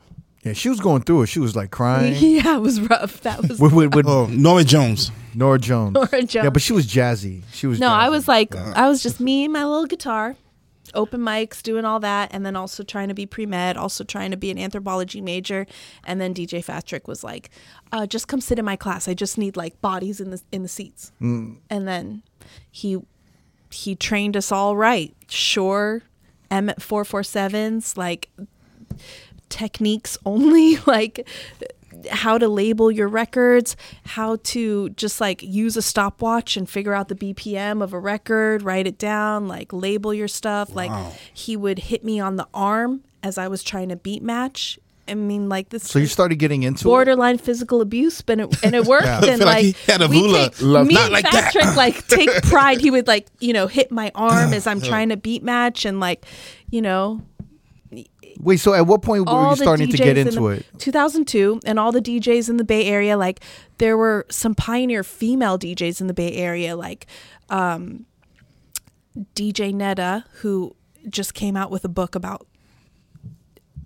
Yeah, she was going through it. She was like crying. yeah, it was rough. That was with, with, with Oh, Norah Jones. Norah Jones. Norah Jones. Yeah, but she was jazzy. She was. no, I was like, I was just me and my little guitar, open mics, doing all that, and then also trying to be pre med, also trying to be an anthropology major, and then DJ Fatrick was like, uh, "Just come sit in my class. I just need like bodies in the in the seats." Mm. And then he he trained us all right. Sure, M four four sevens like techniques only like how to label your records, how to just like use a stopwatch and figure out the BPM of a record, write it down, like label your stuff. Like he would hit me on the arm as I was trying to beat match. I mean, like this. So you started getting into it. borderline physical abuse, but it, and it worked. Yeah. And like like, he had a we ruler. take- Love- me Not and like that. Like take pride. He would like you know hit my arm as I'm trying to beat match and like you know Wait, so at what point were you starting DJs to get in into the- it? 2002, and all the DJs in the Bay Area, like there were some pioneer female DJs in the Bay Area, like um, DJ Netta, who just came out with a book about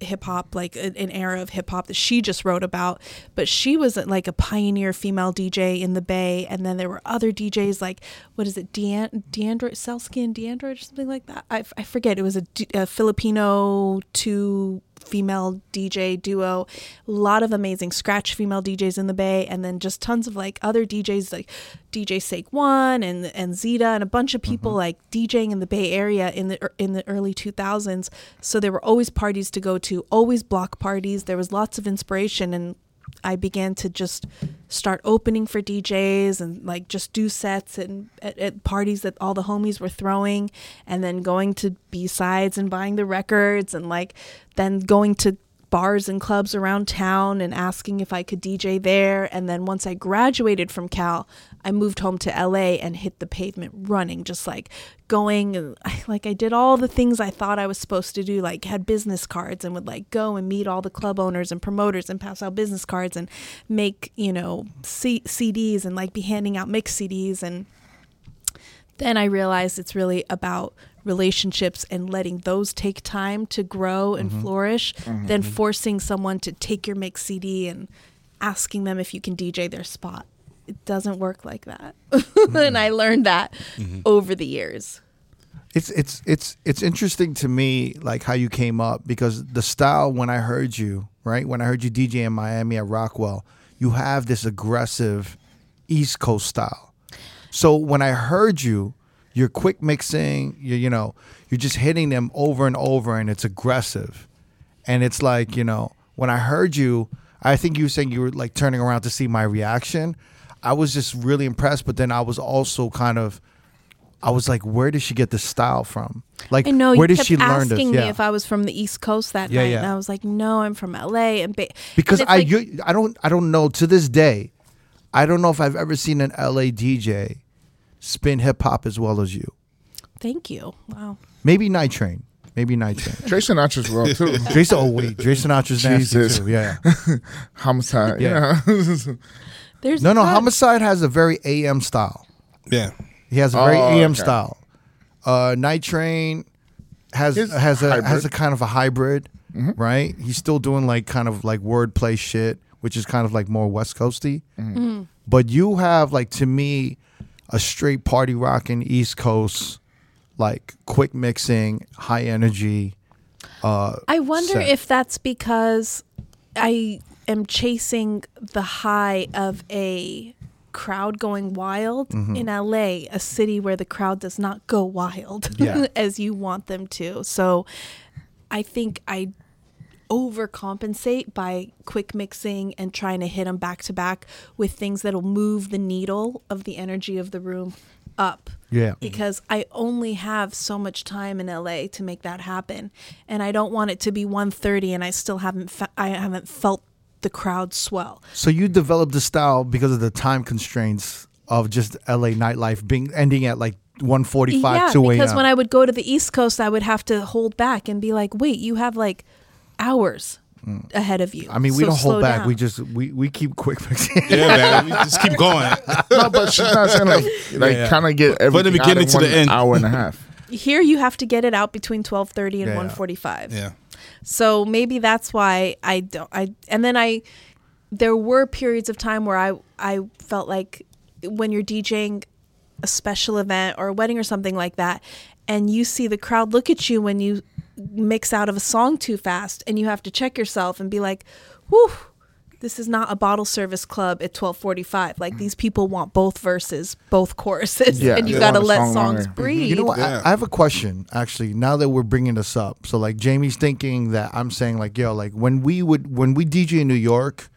hip hop, like an era of hip hop that she just wrote about. But she was like a pioneer female DJ in the Bay, and then there were other DJs like what is it, Dean Deandro Selsky and Deandro or something like that. I, I forget. It was a Filipino two female DJ duo. A lot of amazing scratch female DJs in the Bay, and then just tons of like other DJs like DJ Sake One and and Zeta and a bunch of people mm-hmm. like DJing in the Bay Area in the er, in the early 2000s. So there were always parties to go to, always block parties. There was lots of inspiration, and I began to just start opening for DJs and like just do sets and at, at parties that all the homies were throwing, and then going to B sides and buying the records, and like then going to bars and clubs around town and asking if I could DJ there. And then once I graduated from Cal, I moved home to LA and hit the pavement running, just like going like I did all the things I thought I was supposed to do, like had business cards and would like go and meet all the club owners and promoters and pass out business cards and make, you know, C- CDs and like be handing out mix CDs and then I realized it's really about relationships and letting those take time to grow and mm-hmm. flourish mm-hmm. than mm-hmm. forcing someone to take your mix CD and asking them if you can DJ their spot. It doesn't work like that. and I learned that over the years. It's it's it's it's interesting to me like how you came up because the style when I heard you, right? When I heard you DJ in Miami at Rockwell, you have this aggressive East Coast style. So when I heard you, you're quick mixing, you you know, you're just hitting them over and over and it's aggressive. And it's like, you know, when I heard you, I think you were saying you were like turning around to see my reaction. I was just really impressed, but then I was also kind of I was like, where did she get this style from? Like, I know where did she learn asking this? me if I was from the East Coast that Yeah, night, yeah. and I was like, "No, I'm from LA." And ba- because and I, like- you, I don't, I don't know to this day. I don't know if I've ever seen an LA DJ spin hip hop as well as you. thank you. Wow. Maybe Night Train. Maybe Night Train. Trey Sinatra's well too. Jason, oh wait, Jason Sinatra's nasty Jesus. too. Yeah. Homicide. Yeah. Yeah. There's No, no. that. Homicide has a very AM style. Yeah. He has a very Oh, AM okay. style. Uh, Night Train has He's has a hybrid. has a kind of a hybrid, Mm-hmm. right? He's still doing like kind of like wordplay shit, which is kind of like more West Coasty. Mm-hmm. But you have like to me a straight party rocking East Coast, like quick mixing, high energy. Uh, I wonder set. if that's because I am chasing the high of a crowd going wild Mm-hmm. in LA, a city where the crowd does not go wild Yeah. as you want them to. So I think I overcompensate by quick mixing and trying to hit them back to back with things that'll move the needle of the energy of the room up yeah, mhm. because I only have so much time in LA to make that happen, and I don't want it to be 1:30 and I still haven't fe- I haven't felt the crowd swell. So you developed the style because of the time constraints of just LA nightlife being ending at like one forty five, yeah, two a.m. because when I would go to the East Coast, I would have to hold back and be like, "Wait, you have like hours hmm. ahead of you." I mean, we so don't slow hold back. down." We just we, we keep quick mixing. Yeah, man. We just keep going. no, but she's not saying like like yeah. kind of get everything the out beginning in to the one end. hour and a half. here you have to get it out between 12:30 and Yeah. 1:45. Yeah. So maybe that's why I don't I and then I there were periods of time where I I felt like when you're DJing a special event or a wedding or something like that and you see the crowd look at you when you mix out of a song too fast and you have to check yourself and be like, "Whew, this is not a bottle service club at 12:45. Like these people want both verses, both choruses, Yeah, and you they got to let song songs longer. breathe." You know what? Yeah. I, I have a question actually. Now that we're bringing this up, so like Jamie's thinking that I'm saying like, yo, like when we would when we DJ in New York,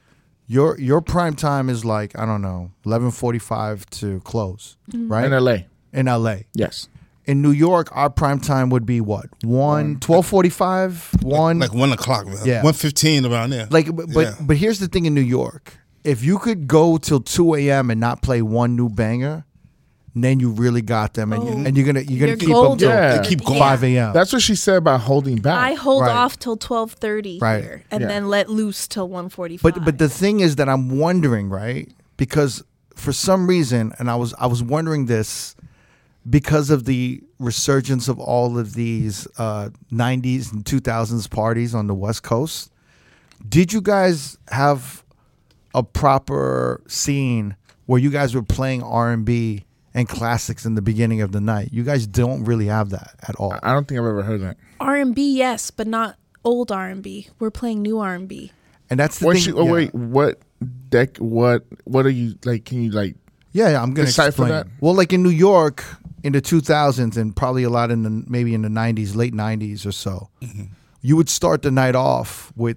your your prime time is like I don't know, eleven forty five to close, Mm-hmm. right? In LA, in LA. yes. In New York, our prime time would be what? One twelve forty five, one Like one o'clock, man. Yeah. One fifteen around there. Like, but but, Yeah. but here's the thing in New York: if you could go till two a.m. and not play one new banger, then you really got them, and, you, Oh. and you're gonna you're gonna You're keep them till Yeah. Keep going. five a.m. That's what she said about holding back. I hold Right. off till twelve thirty Right. here, and Yeah. then let loose till one forty five. But but the thing is that I'm wondering, right? Because for some reason, and I was I was wondering this because of the resurgence of all of these uh, 90s and 2000s parties on the West Coast. Did you guys have a proper scene where you guys were playing R&B and classics in the beginning of the night? You guys don't really have that at all. I don't think I've ever heard that. R and B, yes, but not old R and B. We're playing new R and B. And that's the What thing. she, oh yeah. wait, what deck? What what are you like? Can you like? Yeah, yeah, I'm gonna Decipher explain. that? Well, like in New York in the 2000s and probably a lot in the maybe in the 90s, late 90s or so, Mm-hmm. you would start the night off with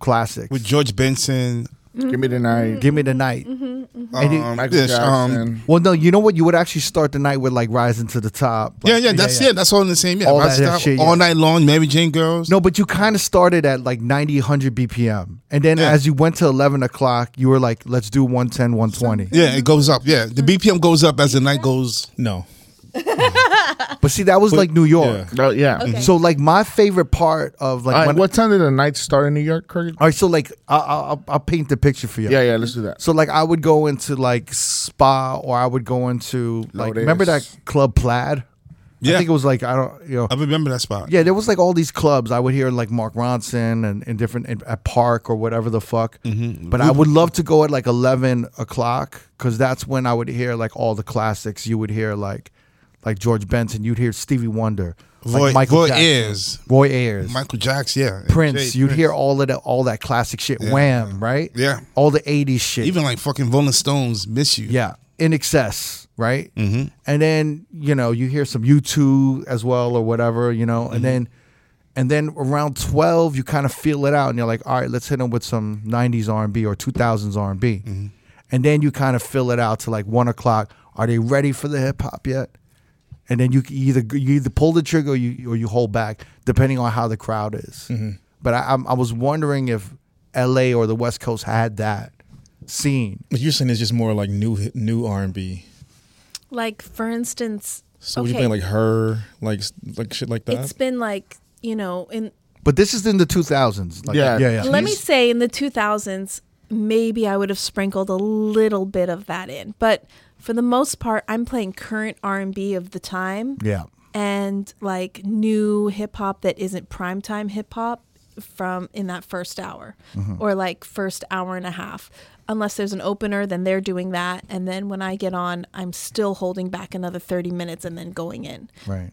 classics. With George Benson, Give me the night. Give me the night. Mm-hmm, And you- Um, Michael yes, um, Well, no, you know what? You would actually start the night with like rising to the top. yeah, Like, yeah, that's yeah, that's all in the same. Yeah, All that- that shit, all yeah. night long. Mary Jane girls. No, but you kind of started at like 90, 100 BPM. And then Yeah. as you went to 11 o'clock, you were like, let's do 110, 120. Yeah, it goes up. Yeah, the BPM goes up as the night goes. No. But see, that was like New York. Oh, yeah. Okay. So like my favorite part of like All right, when, what time did the night start in New York, Kirk? all right, so like I- I- I'll, I'll paint the picture for you. Yeah, yeah. Let's do that. So like I would go into like spa or I would go into like Lotus. remember that club Plaid? Yeah. I Yeah. think it was like I don't you know I remember that spot. yeah there was like all these clubs I would hear like Mark Ronson and, and different in, at Park or whatever the fuck. Mm-hmm. But I would love to go at like eleven o'clock because that's when I would hear like all the classics. You would hear like like George Benson. You'd hear Stevie Wonder, like Roy, Michael Roy Jackson, Ayers, Roy Ayers, Michael Jackson. Yeah, Prince. Jay You'd Prince. hear all of the all that classic shit. Yeah. Wham, right? Yeah, All the '80s shit. even like fucking Rolling Stones. Miss you. Yeah, INXS, right? Mm-hmm. And then you know you hear some U2 as well or whatever, you know, Mm-hmm. and then and then around twelve you kind of feel it out, and you're like, all right, let's hit them with some '90s R&B or 2000s R&B, Mm-hmm. and then you kind of fill it out to like one o'clock. Are they ready for the hip hop yet? And then you either you either pull the trigger or you or you hold back, depending on how the crowd is. Mm-hmm. But I, I'm- I was wondering if L.A. or the West Coast had that scene. But you're saying it's just more like new new R and B. Like for instance, So would you okay, playing like her, like like shit like that? it's been like you know in But this is in the 2000s. Like, Yeah. yeah, yeah. let me say in the 2000s maybe i would have sprinkled a little bit of that in but for the most part i'm playing current r&b of the time Yeah. and like new hip hop that isn't primetime hip hop from in that first hour Mm-hmm. or like first hour and a half unless there's an opener then they're doing that and then when i get on i'm still holding back another 30 minutes and then going in Right.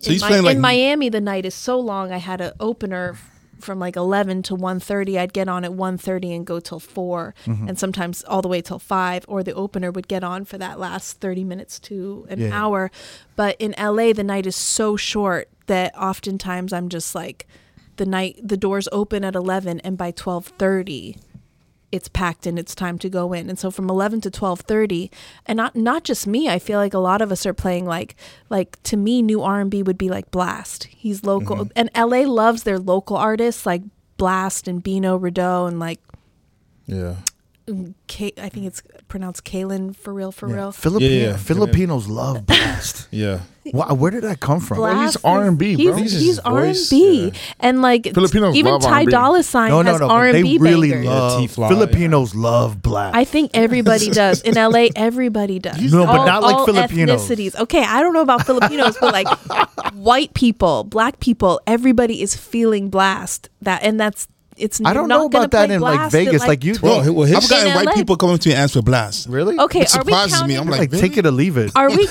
So in, playing like in Miami, the night is so long. I had an opener from like 11 to 1.30. I'd get on at 1.30 and go till 4 Mm-hmm. and sometimes all the way till 5 or the opener would get on for that last 30 minutes to an Yeah. hour. But in LA, the night is so short that oftentimes I'm just like the night the doors open at 11 and by 12:30 it's packed and it's time to go in. And so from 11 to 12:30 and not not just me, I feel like a lot of us are playing like like to me new R&B would be like Blxst. He's local mm-hmm. and LA loves their local artists like Blxst and Bino Rideau and like yeah. K- I think it's pronounced Kalan for real for Yeah. real. Filipino, Yeah, yeah. Filipinos love Blxst. Yeah. Why, where did that come from? he's Blxst is- R&B, bro. He's, He's he's his R and voice, B, and like Filipinos even love Ty R&B. Dolla Sign No, no, has no. R but and They B really bangers. love T-Fly. Filipinos love black. I think everybody does in LA. Everybody does. No, but All- not like all Filipinos. Ethnicities. Okay, I don't know about Filipinos, but like white people, black people, everybody is feeling Blxst. That and that's it's. I don't know gonna about that in like Vegas. Like, you, Bro, Well, his- I've gotten white LA. people coming to me and ask for Blxst. really? Okay, It are we surprises counting? me. I'm like, like, take it or leave it. are we?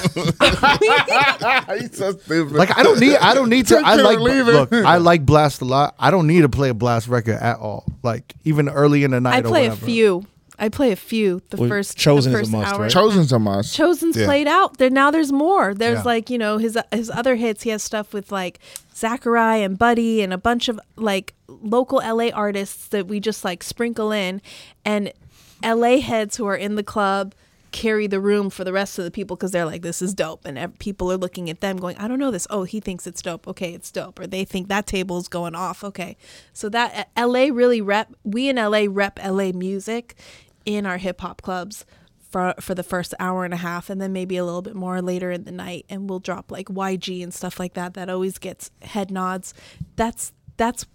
He's so stupid. Like I don't need. I don't need to. Take I like. leave it. Look, I like Blxst a lot. I don't need to play a Blxst record at all. Like even early in the night. I or play a few. I play a few. The Well, first Chosen the is a first must, hour. right? Chosen's a must. Chosen's Yeah. played out. There now there's more. There's Yeah. like, you know, his his other hits, he has stuff with like Zachariah and Buddy and a bunch of like local LA artists that we just like sprinkle in and LA heads who are in the club carry the room for the rest of the people because they're like this is dope and people are looking at them going I don't know this oh he thinks it's dope okay it's dope or they think that table's going off okay so that LA really rep we in LA rep LA music in our hip hop clubs for for the first hour and a half and then maybe a little bit more later in the night and we'll drop like YG and stuff like that that always gets head nods. That's that's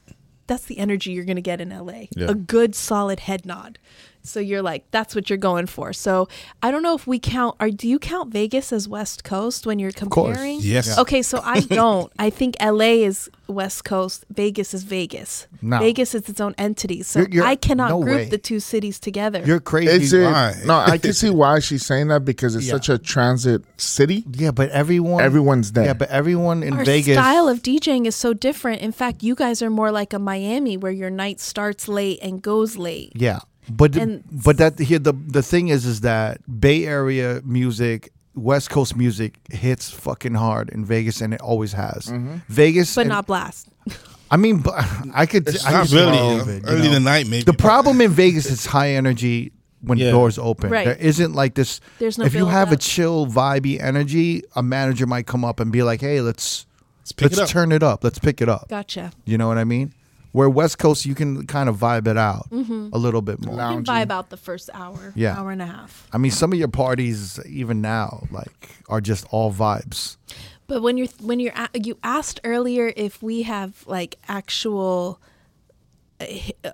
that's the energy you're going to get in LA Yeah. a good solid head nod so you're like that's what you're going for so I don't know if we count or do you count Vegas as West Coast when you're course. comparing Yes. okay so I don't I think LA is West Coast Vegas is Vegas No. Vegas is its own entity so You're- you're- I cannot no group way. the two cities together You're crazy. It's it. No, I can see why she's saying that because it's Yeah. such a transit city. yeah, but everyone. Everyone's there. Yeah, but everyone in Our Vegas. style of DJing is so different. In fact, you guys are more like a Miami where your night starts late and goes late. Yeah, but And- but that here the the thing is is that Bay Area music, West Coast music hits fucking hard in Vegas, and it always has. Vegas, But and- not Blxst. I mean, but I could. It's I Not could really. all uh, it, you Early in the night, maybe. The problem in Vegas is high energy when Yeah. doors open. Right. There isn't like this. There's no if you have a chill, vibey energy, a manager might come up and be like, "Hey, let's Let's pick let's it up. turn it up. Let's pick it up." Gotcha. You know what I mean? Where West Coast, you can kind of vibe it out Mm-hmm. a little bit more. You can vibe out the first hour, Yeah. hour and a half. I mean, some of your parties, even now, like, are just all vibes. But when you're when you're a- you asked earlier if we have like actual uh, hi- uh,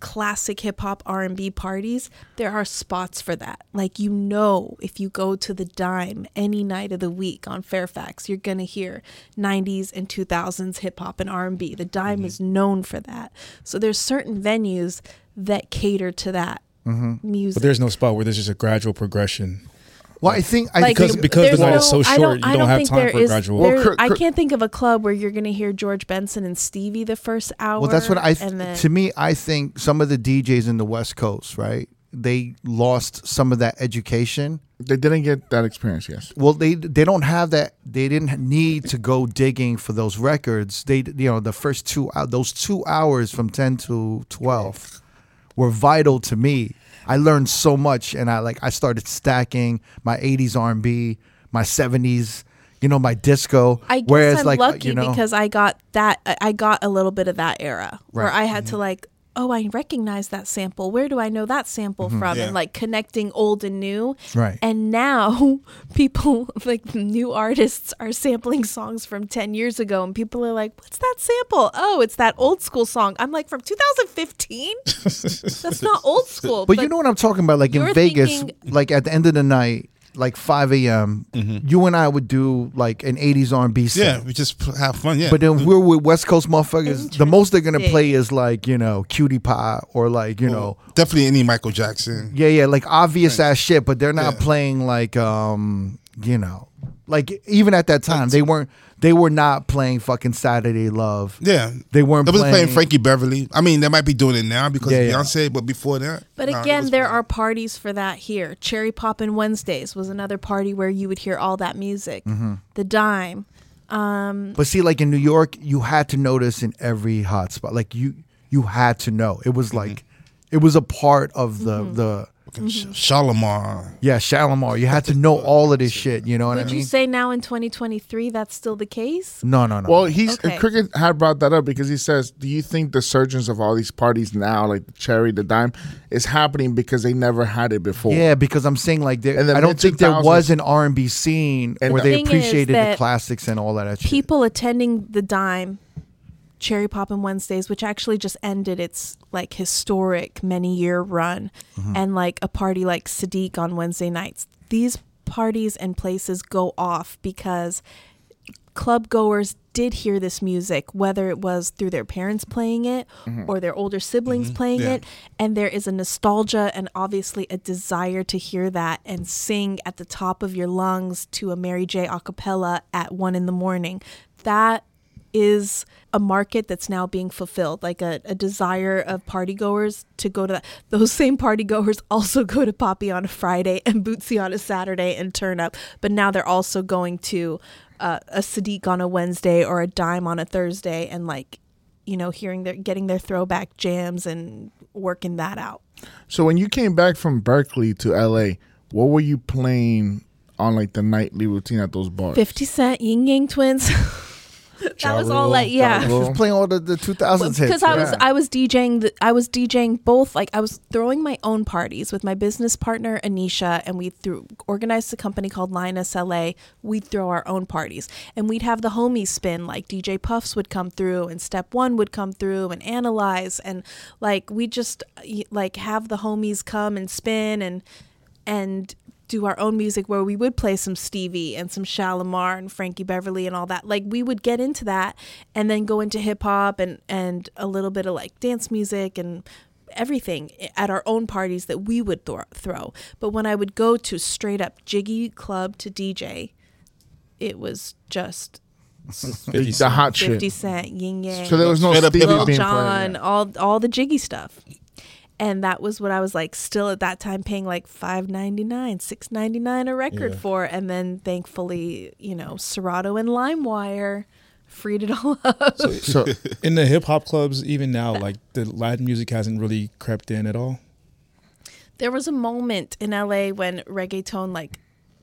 classic hip hop R and B parties, there are spots for that. Like you know, if you go to the Dime any night of the week on Fairfax, you're gonna hear '90s and 2000s hip hop and R and B. The Dime is mm-hmm. known for that. So there's certain venues that cater to that mm-hmm. music. But there's no spot where there's just a gradual progression. Well, I think I Like, Because- because the there's night is so I short, you I don't have time for is- gradual- there- Well, Kurt- I can't think of a club where you're going to hear George Benson and Stevie the first hour. Well, that's what I. Th- and then, to me, I think some of the DJs in the West Coast, right? They lost some of that education. They didn't get that experience. Yes. Well, they they don't have that. They didn't need to go digging for those records. They, you know, the first two hou- those two hours from ten to twelve were vital to me. I learned so much, and I like I started stacking my '80s R&B, my '70s, you know, my disco. I guess Whereas, I'm like uh, lucky you know, because I got that. I- I got a little bit of that era where I had to like, oh, I recognize that sample. Where do I know that sample mm-hmm. from? Yeah. And like connecting old and new. Right. And now people like new artists are sampling songs from 10 years ago and people are like, "What's that sample?" Oh, it's that old school song. I'm like, "From 2015?" That's not old school. But, you know what I'm talking about? Like in Vegas, thinking- like at the end of the night, like 5 a.m., you and I would do like an 80s R&B set. yeah, we just have fun. Yeah. But then we're with West Coast motherfuckers. The most they're gonna play is like you know cutie pie or like you know definitely any Michael Jackson. yeah yeah like obvious ass shit. But they're not Yeah. playing like um you know like even at that time they weren't they were not playing fucking Saturday Love. Yeah. They weren't They was playing- playing Frankie Beverly. I mean, they might be doing it now because Yeah, of yeah. Beyonce, but before that. But nah, again, there playing. are parties for that here. Cherry Poppin' Wednesdays was another party where you would hear all that music. Mm-hmm. The Dime. But see, like in New York, you had to notice in every hot spot. Like you you had to know. It was like it was a part of the Mm-hmm. the Fucking mm-hmm. Sh- Shalimar. yeah Shalimar. You had to know all of this shit. You know what Would I you say now in 2023 that's still the case? no, no, no. Well, he's Okay. Cricket had brought that up because he says, "Do you think the surgeons of all these parties now, like the Cherry, the Dime, is happening because they never had it before?" Yeah, because I'm saying like there, I don't think there was an R and B scene And where the they appreciated the classics and all that shit. People attending the Dime, Cherry Poppin' Wednesdays, which actually just ended its like historic many year run, Mm-hmm. and like a party like Sadiq on Wednesday nights. These parties and places go off because club goers did hear this music, whether it was through their parents playing it or their older siblings playing Yeah. it. And there is a nostalgia and obviously a desire to hear that and sing at the top of your lungs to a Mary J. a cappella at one in the morning. That is a market that's now being fulfilled, like a, a desire of party goers to go to that. Those same party goers also go to Poppy on a Friday and Bootsy on a Saturday and turn up, but now they're also going to uh, a Sadiq on a Wednesday or a Dime on a Thursday and like, you know, hearing their getting their throwback jams and working that out. So when you came back from Berkeley to LA, what were you playing on like the nightly routine at those bars? 50 Cent, Ying Yang Twins. that was all like, yeah. Ja She was playing all the, the 2000s hits. because I was yeah. I was DJing the, I was DJing both like I was throwing my own parties with my business partner Anisha and we threw organized a company called Linus LA we'd throw our own parties and we'd have the homies spin like DJ Puffs would come through and Step 1 would come through and analyze and like we just like have the homies come and spin and and do our own music where we would play some Stevie and some Shalimar and Frankie Beverly and all that. Like we would get into that and then go into hip hop and and a little bit of like dance music and everything at our own parties that we would thro- throw. But when I would go to straight up jiggy club to DJ, it was just the, the hot 50 shit. Cent, Ying Yang. So there was no Stevie hip-hop. being John, all all the jiggy stuff. And that was what I was like still at that time paying like five ninety nine, six ninety nine a record Yeah. for. And then thankfully, you know, Serato and LimeWire freed it all up. So In the hip hop clubs, even now, like the Latin music hasn't really crept in at all. There was a moment in LA when reggaeton like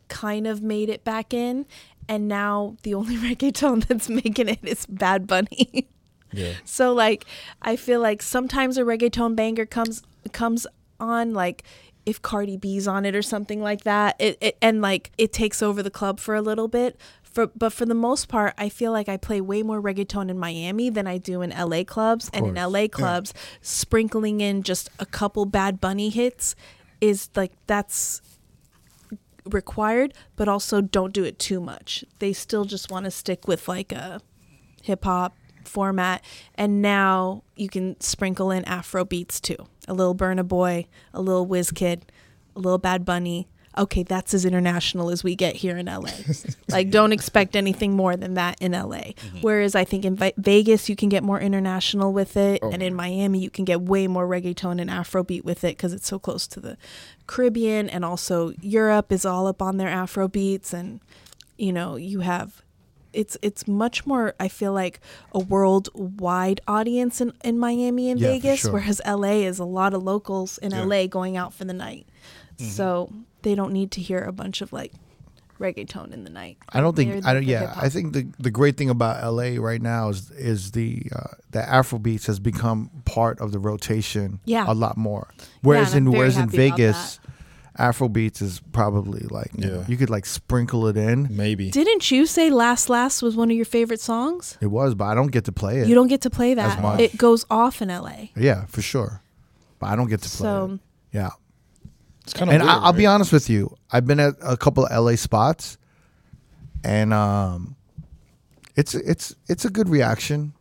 kind of made it back in, and now the only reggaeton that's making it is Bad Bunny. Yeah. so like I feel like sometimes a reggaeton banger comes comes on like if Cardi B's on it or something like that. It, it and like it takes over the club for a little bit. For, but for the most part, I feel like I play way more reggaeton in Miami than I do in LA clubs. And in. LA clubs, sprinkling in just a couple Bad Bunny hits is like that's required, but also don't do it too much. They still just want to stick with like a hip hop format. And now you can sprinkle in Afro beats too. A little Burna Boy, a little Wizkid, a little Bad Bunny. Okay, that's as international as we get here in LA. like, don't expect anything more than that in LA. Mm-hmm. Whereas I think in Ve- Vegas, you can get more international with it. Oh, and in Miami, you can get way more reggaeton and Afrobeat with it because it's so close to the Caribbean. And also, Europe is all up on their Afrobeats. And, you know, you have it's it's much more I feel like a worldwide audience in, in Miami and Yeah, Vegas, sure. whereas LA is a lot of locals in Yeah. LA going out for the night. Mm-hmm. So they don't need to hear a bunch of like reggaeton in the night. I don't think I don't. Yeah, hip-hop. I think the the great thing about LA right now is is the uh, the Afrobeats has become part of the rotation. Yeah. a lot more. Whereas I'm in whereas in happy about Vegas, Afrobeats is probably like you, know, Yeah. you could like sprinkle it in. Maybe. Didn't you say Last Last was one of your favorite songs? It was, but I don't get to play it. You don't get to play that. much. It goes off in LA. yeah, for sure. But I don't get to play So it. Yeah, It's kind of and I, I'll be honest with you. I've been at a couple of LA spots, and um, it's it's it's a good reaction,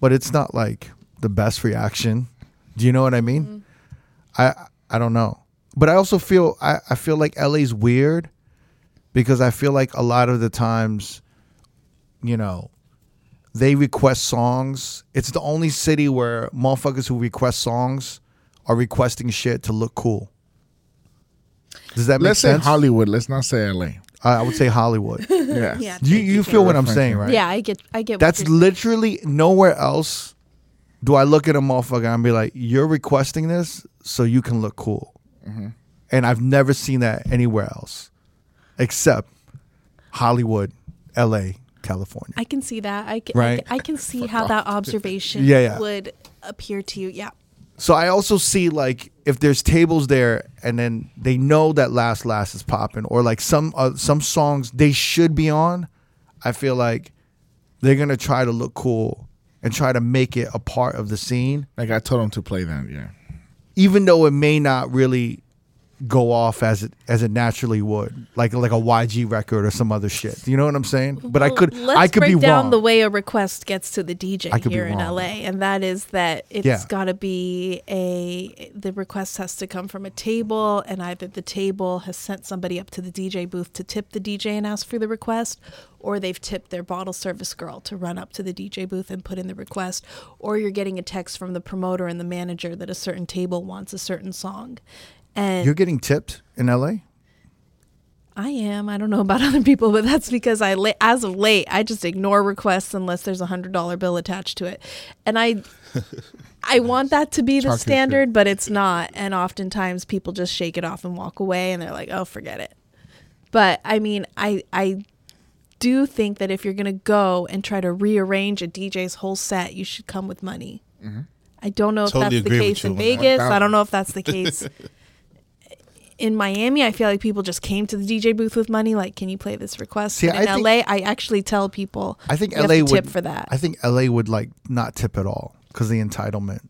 but it's not like the best reaction. Do you know what I mean? I I don't know, but I also feel I, I feel like LA's weird because I feel like a lot of the times, you know, they request songs. It's the only city where motherfuckers who request songs are requesting shit to look cool. Does that make let's say? Hollywood. Let's not say LA. I I would say Hollywood. Yeah. yeah, you you feel what I'm saying, right? yeah, I get I get. what That's you're saying. literally nowhere else do I look at a motherfucker and be like, "You're requesting this so you can look cool," Mm-hmm. and I've never seen that anywhere else, except Hollywood, L.A., California. I can see that. I can, Right. I, can see how that observation Yeah, yeah. would appear to you. Yeah. So I also see like if there's tables there and then they know that Last Last is popping or like some uh, some songs they should be on, I feel like they're gonna try to look cool and try to make it a part of the scene, Like I told them to play that. Yeah. Even though it may not really go off as it as it naturally would, like like a YG record or some other shit. You know what I'm saying? But I Well, could let's I could break be down wrong. the way a request gets to the DJ I here in. LA, and that is that it's Yeah. got to be a the request has to come from a table, and either the table has sent somebody up to the DJ booth to tip the DJ and ask for the request, or they've tipped their bottle service girl to run up to the DJ booth and put in the request, or you're getting a text from the promoter and the manager that a certain table wants a certain song. And You're getting tipped in LA? I am. I don't know about other people, but that's because I, as of late, I just ignore requests unless there's a hundred dollar bill attached to it, and I, I want that to be the Talk standard, but it's not. And oftentimes, people just shake it off and walk away, and they're like, "Oh, forget it." But I mean, I, I do think that if you're gonna go and try to rearrange a DJ's whole set, you should come with money. Mm-hmm. I don't know if that's the case in. Vegas. I don't know if that's the case in Miami, I feel like people just came to the DJ booth with money. Like, can you play this request? See, in I think- LA, I actually tell people. I think LA would tip for that. I think LA would like not tip at all because the entitlement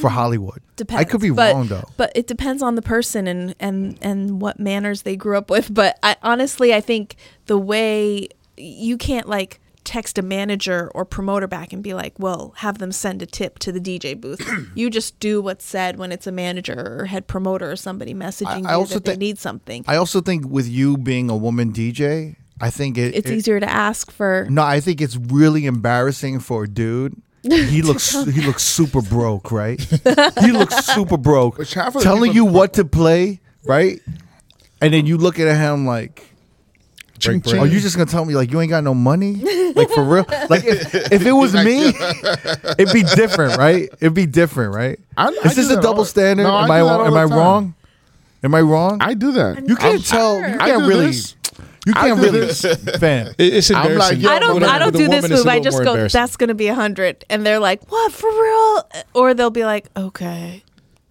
for Hollywood. Depends. I could be but, wrong though. But it depends on the person and and and what manners they grew up with. But I honestly, I think the way you can't like text a manager or promoter back and be like, "Well, have them send a tip to the DJ booth." you just do what's said when it's a manager or head promoter or somebody messaging I you also that they need something. I also think with you being a woman DJ, I think it, it's it- easier to ask for. No, I think it's really embarrassing for a dude. He looks he looks super broke, right? he looks super broke. Which half of the Telling people- you what to play, right? And then you look at him like Break bread. Are you just gonna tell me like you ain't got no money? Like for real? Like if, if it was me, it'd be different, right? It'd be different, right? I- I Is this do a that double all- standard? No, I am do I that wrong? all Am the I time. wrong? Am I wrong? I do that. you can't tell. You I can't do really. this. You I can't do really. this. Fam. It- It's I'm like, embarrassing. yo, I don't. With a- I don't with a do woman, this it's a move. I little just more go. embarrassing. That's gonna be a hundred, and they're like, "What for real?" Or they'll be like, "Okay."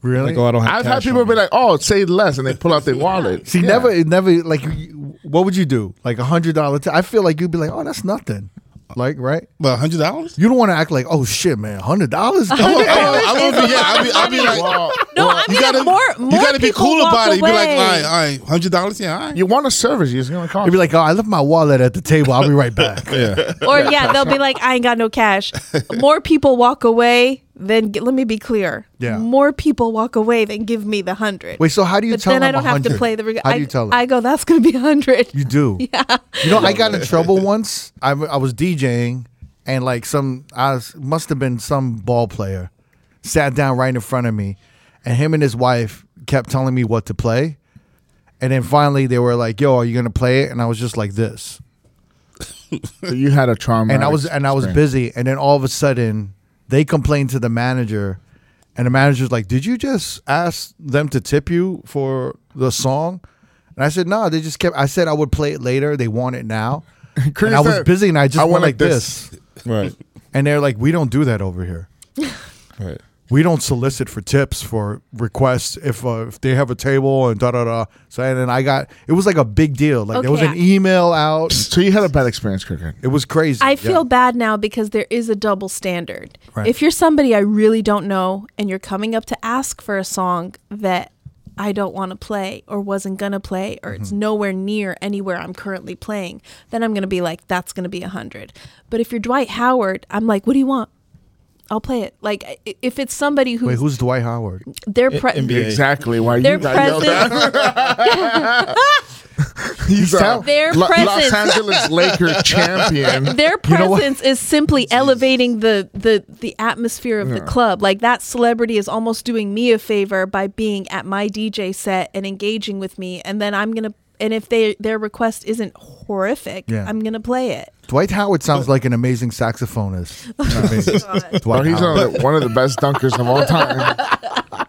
Really? Like, oh, I don't have I've had cash people on be me. like, "Oh, say less," and they pull out their wallet. See, Yeah. never, it never, like, you- what would you do? Like a hundred dollar. T- I feel like you'd be like, oh, that's nothing. Like, right? But hundred dollars? You don't want to act like, oh shit, man, hundred dollars. I would be. Yeah, I'll be. I'll be like. Well, No, I You mean, gotta, more. you gotta be cool about it. You be like, all right, all right, hundred dollars, yeah, all right. you want a service? You're gonna call. You'd be like, oh, I left my wallet at the table. I'll be right back. Yeah. or yeah, they'll be like, I ain't got no cash. More people walk away than let me be clear. Yeah. More people walk away than give me the hundred. Wait, so how do you but tell then them I don't have to play the. Reg- How I, do you tell them? I go, that's gonna be a hundred. You do. Yeah. You know, I got in trouble once. I, w- I was DJing, and like some, I was, must have been some ball player, sat down right in front of me, and him and his wife kept telling me what to play, and then finally they were like, "Yo, are you gonna play it?" And I was just like this, So you had a trauma, and I was and I was busy, and then all of a sudden they complained to the manager, and the manager's like, "Did you just ask them to tip you for the song?" And I said, "No, they just kept." I said I would play it later. They want it now. And I was busy, and I just I went went like this. this. Right. And they're like, "We don't do that over here. Right. We don't solicit for tips for requests if uh, if they have a table and da da da." So and then I got it was like a big deal. Like there was Okay. an email out. So you had a bad experience, Cricket. It was crazy. I Yeah. feel bad now because there is a double standard. Right. If you're somebody I really don't know and you're coming up to ask for a song that I don't want to play or wasn't going to play or it's nowhere near anywhere I'm currently playing, then I'm going to be like, that's going to be a 100. But if you're Dwight Howard, I'm like, what do you want? I'll play it. Like, if it's somebody who's Wait, who's Dwight Howard? their pre- NBA. Exactly why their you got yelled presence, He's a Their uh, Lo- Los Angeles Laker champion. their You know presence is simply elevating the the the atmosphere of the club like that celebrity is almost doing me a favor by being at my dj set and engaging with me and then i'm gonna and if they their request isn't horrific Yeah. i'm gonna play it Dwight Howard sounds like an amazing saxophonist. Oh, Dwight he's Howard. one of, the, one of the best dunkers of all time.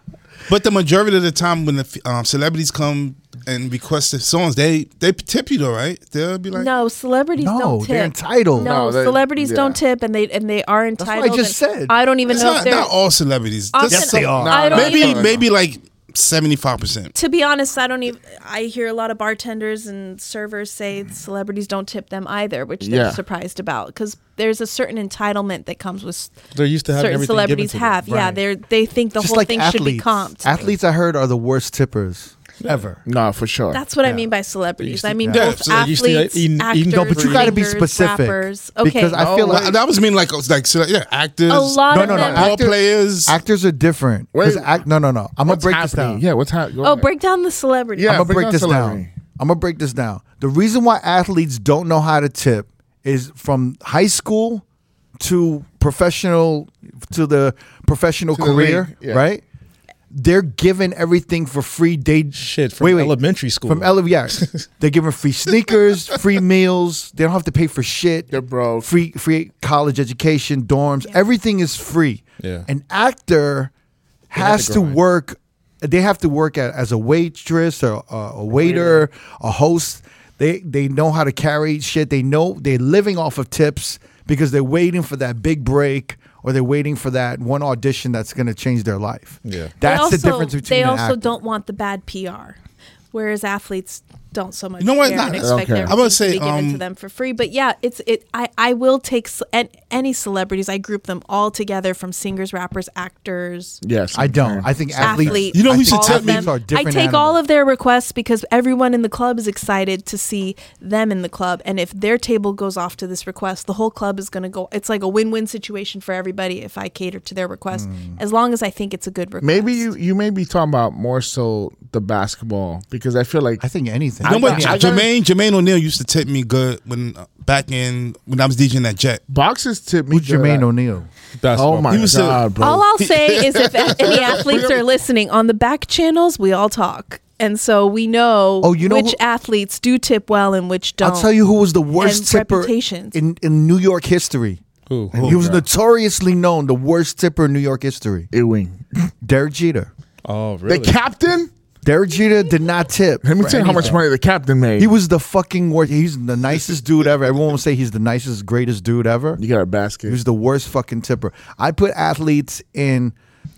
But the majority of the time, when the um, celebrities come and request the songs, they they tip you though, right? They'll be like, no celebrities No, don't tip they're entitled. no, No, they- celebrities yeah. don't tip and they and they are what I just and said. i don't even it's know not, if they're not all celebrities. Often- Just Yes, they are. I don't maybe even- maybe like seventy five percent. to be honest, I don't even. I hear a lot of bartenders and servers say celebrities don't tip them either, which they're Yeah. surprised about because there's a certain entitlement that comes with They're used to having certain everything celebrities given to them. have. Yeah, Right. they're they think the Just whole like thing athletes. should be comped. Athletes, I heard, are the worst tippers ever. No, for sure. That's what I Yeah. mean by celebrities. I mean Yeah, both so they're used to athletes, eating- actors, eating No, but you got to be singers, specific. rappers. Okay, Because I feel like that was mean like like so, yeah, actors, a lot No, of no, no, them. ball Actor- players. actors are different. 'Cause Wait. act, no, no, no. I'm gonna What's break this down. Yeah, what's happening? oh, break down the celebrity. Yeah. I'm gonna break break down this celebrity. down. I'm gonna break this down. The reason why athletes don't know how to tip is from high school to professional to the professional To the career, league, yeah. right? They're given everything for free. They Shit, from elementary school. From ele- yeah, they're given free sneakers, free meals. They don't have to pay for shit. They're broke. Free, free college education, dorms. Everything is free. Yeah. An actor have has to to work. They have to work at, as a waitress or a, a waiter, a host. They they know how to carry shit. They know they're living off of tips because they're waiting for that big break or they're waiting for that one audition that's going to change their life. Yeah. That's also, the difference between They an also actor. don't want the bad PR, whereas athletes don't so much. You know what? care Nah, and don't expect care. their I would things say, to be given to um, them for free. But yeah, it's it. I I will take s- any celebrities. I group them all together from singers, rappers, actors. Yes, I don't. I think athletes. athletes. You know I who should tell me? them. Are I different take all of their requests because everyone in the club is excited to see them in the club, and if their table goes off to this request, the whole club is going to go. It's like a win-win situation for everybody if I cater to their request, as long as I think it's a good request. Maybe you you may be talking about more so the basketball because I feel like I think anything. You know what? I gotta- Jermaine Jermaine O'Neal used to tip me good when uh, back in when I was DJing that Jet. boxers tip me. Who's good Jermaine at- O'Neal? Basketball. Oh my He was a- god, bro! All I'll say is if any athletes are listening on the back channels, we all talk. And so we know, Oh, you know which who- athletes do tip well and which don't. I'll tell you who was the worst And tipper reputations. in, in New York history. Who? he was notoriously known the worst tipper in New York history. Ewing. Derek Jeter. Oh, really? The captain? Derek Jeter did not tip. Let me tell you how much money the captain made. He was the fucking worst. He's the nicest dude ever. Everyone will say he's the nicest, greatest dude ever. you got a basket. He basket. was the worst fucking tipper. I put athletes in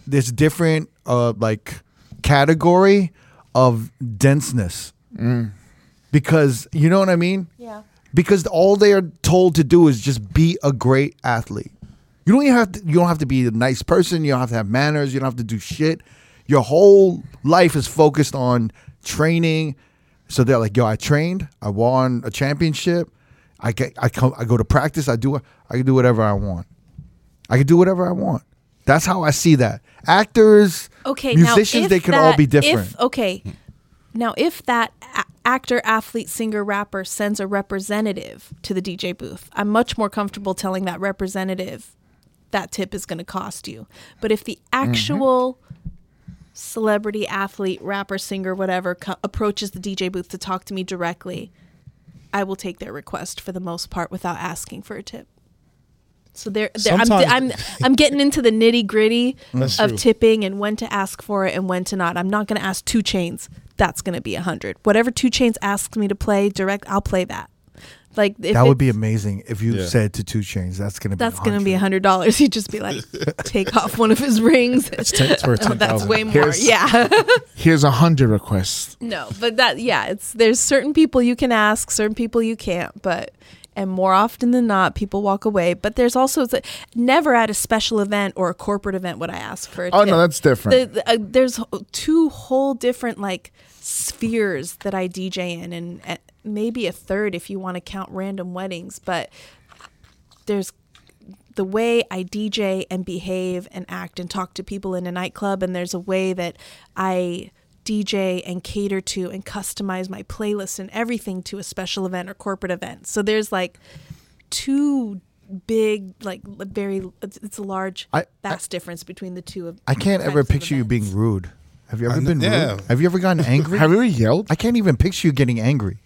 this different uh like category of denseness. Because you know what I mean? Yeah. Because all they are told to do is just be a great athlete. You don't even have to, you don't have to be a nice person, you don't have to have manners, you don't have to do shit. Your whole life is focused on training. So they're like, "Yo, I trained, I won a championship. I get, I come I go to practice, I do I can do whatever I want. I can do whatever I want. That's how I see that. Actors, Okay, musicians, they can all be different. If, okay, now if that a- actor, athlete, singer, rapper sends a representative to the DJ booth, I'm much more comfortable telling that representative that tip is going to cost you. But if the Mm-hmm. Celebrity, athlete, rapper, singer, whatever co- approaches the DJ booth to talk to me directly, I will take their request for the most part without asking for a tip. So there, there I'm, I'm I'm getting into the nitty gritty of true. tipping and when to ask for it and when to not. I'm not going to ask 2 Chainz. That's going to be a hundred. Whatever 2 Chainz asks me to play direct, I'll play that. Like if that would be amazing if you Yeah. said to 2 Chainz, "That's gonna be That's going to be a 100. dollars. He'd just be like, take off one of his rings. It's, ten, it's worth Oh, that's 10,000. way more. Here's- yeah. Here's a hundred requests. no, but that yeah, it's there's certain people you can ask, certain people you can't, but and more often than not, people walk away. But there's also it's a, never at a special event or a corporate event would I ask for. A Oh tip. no, that's different. the, the, uh, there's two whole different like spheres that I DJ in, and maybe a third if you want to count random weddings. But there's the way I DJ and behave and act and talk to people in a nightclub, and there's a way that I DJ and cater to and customize my playlist and everything to a special event or corporate event. So there's like two big, like very, it's, a large, I- vast difference between the two of. I can't ever picture you being rude. Have you ever I been kn- yeah. rude? Have you ever gotten angry? Have you ever yelled? I can't even picture you getting angry.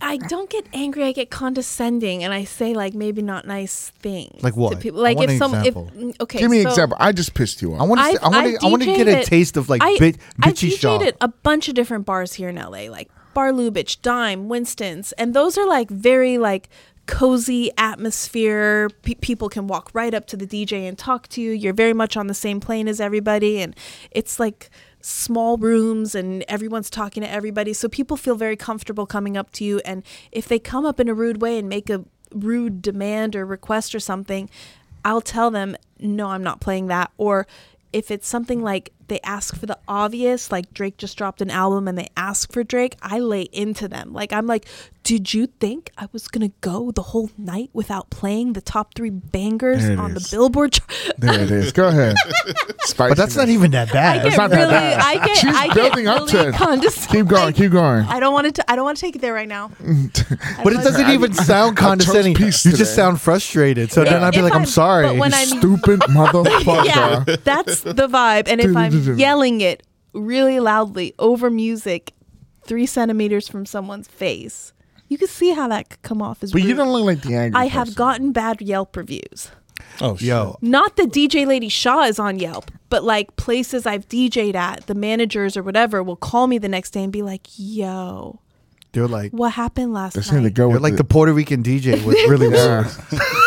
I don't get angry. I get condescending, and I say like maybe not nice things. Like what? To people. I like want if an some, if example. mm, okay, Give me an so example. I just pissed you off. I off. want to. I've- I want to. I want to get DJ'd a it. taste of like I, bit, I've bitchy DJ'd at a bunch of different bars here in LA, like Bar Lubitsch, Dime, Winston's, and those are like very like cozy atmosphere. Pe- people can walk right up to the DJ and talk to you. You're very much on the same plane as everybody, and it's like small rooms and everyone's talking to everybody so people feel very comfortable coming up to you and if they come up in a rude way and make a rude demand or request or something I'll tell them, no, I'm not playing that. Or if it's something like they ask for the obvious, like Drake just dropped an album and they ask for Drake, I lay into them. Like, I'm like, did you think I was going to go the whole night without playing the top three bangers There it on is. the Billboard chart? there it is. Go ahead. but that's not even that I bad. get not that really, bad. I get, She's I get building up to it. condescending. Keep going. Keep going. I don't want to. I don't want to take it there right now. But it doesn't even sound condescending. You piece just sound frustrated. So then If- I'd be if like, I'm I'm- sorry. but when I'm Stupid motherfucker. yeah, that's the vibe. And if I'm yelling it really loudly over music, three centimeters from someone's face, you can see how that could come off as. But you don't look like the angry. I have gotten bad Yelp reviews. Oh, shit. Yo, Not that DJ Lady Sha is on Yelp, but like places I've DJ'd at, the managers or whatever will call me the next day and be like, "Yo, they're like, what happened last They're saying to night?" go they're with like the Puerto Rican DJ was really Yeah.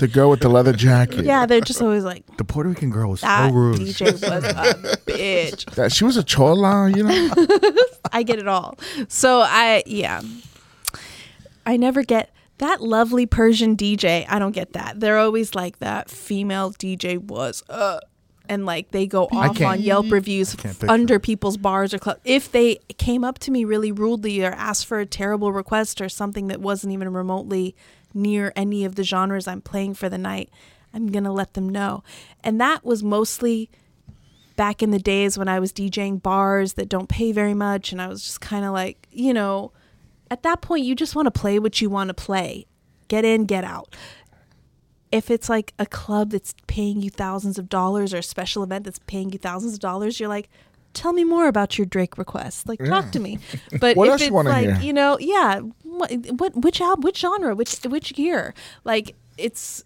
the girl with the leather jacket. Yeah, they're just always like, The Puerto Rican girl was "That so rude. DJ was a bitch." That she was a chola, you know. I get it all. So I yeah. I never get that lovely Persian DJ. I don't get that. They're always like that female DJ was uh and like they go off on Yelp reviews can't f- picture under it. people's bars or clubs. If they came up to me really rudely or asked for a terrible request or something that wasn't even remotely near any of the genres I'm playing for the night, I'm going to let them know. And that was mostly back in the days when I was DJing bars that don't pay very much and I was just kind of like, you know, at that point you just want to play what you want to play. Get in, get out. if it's like a club that's paying you thousands of dollars or a special event that's paying you thousands of dollars, you're like, tell me more about your Drake request. Like, talk to me. But What if you it's wanna like, hear? you know, yeah, what, what, which album, which genre, which, which year? Like, it's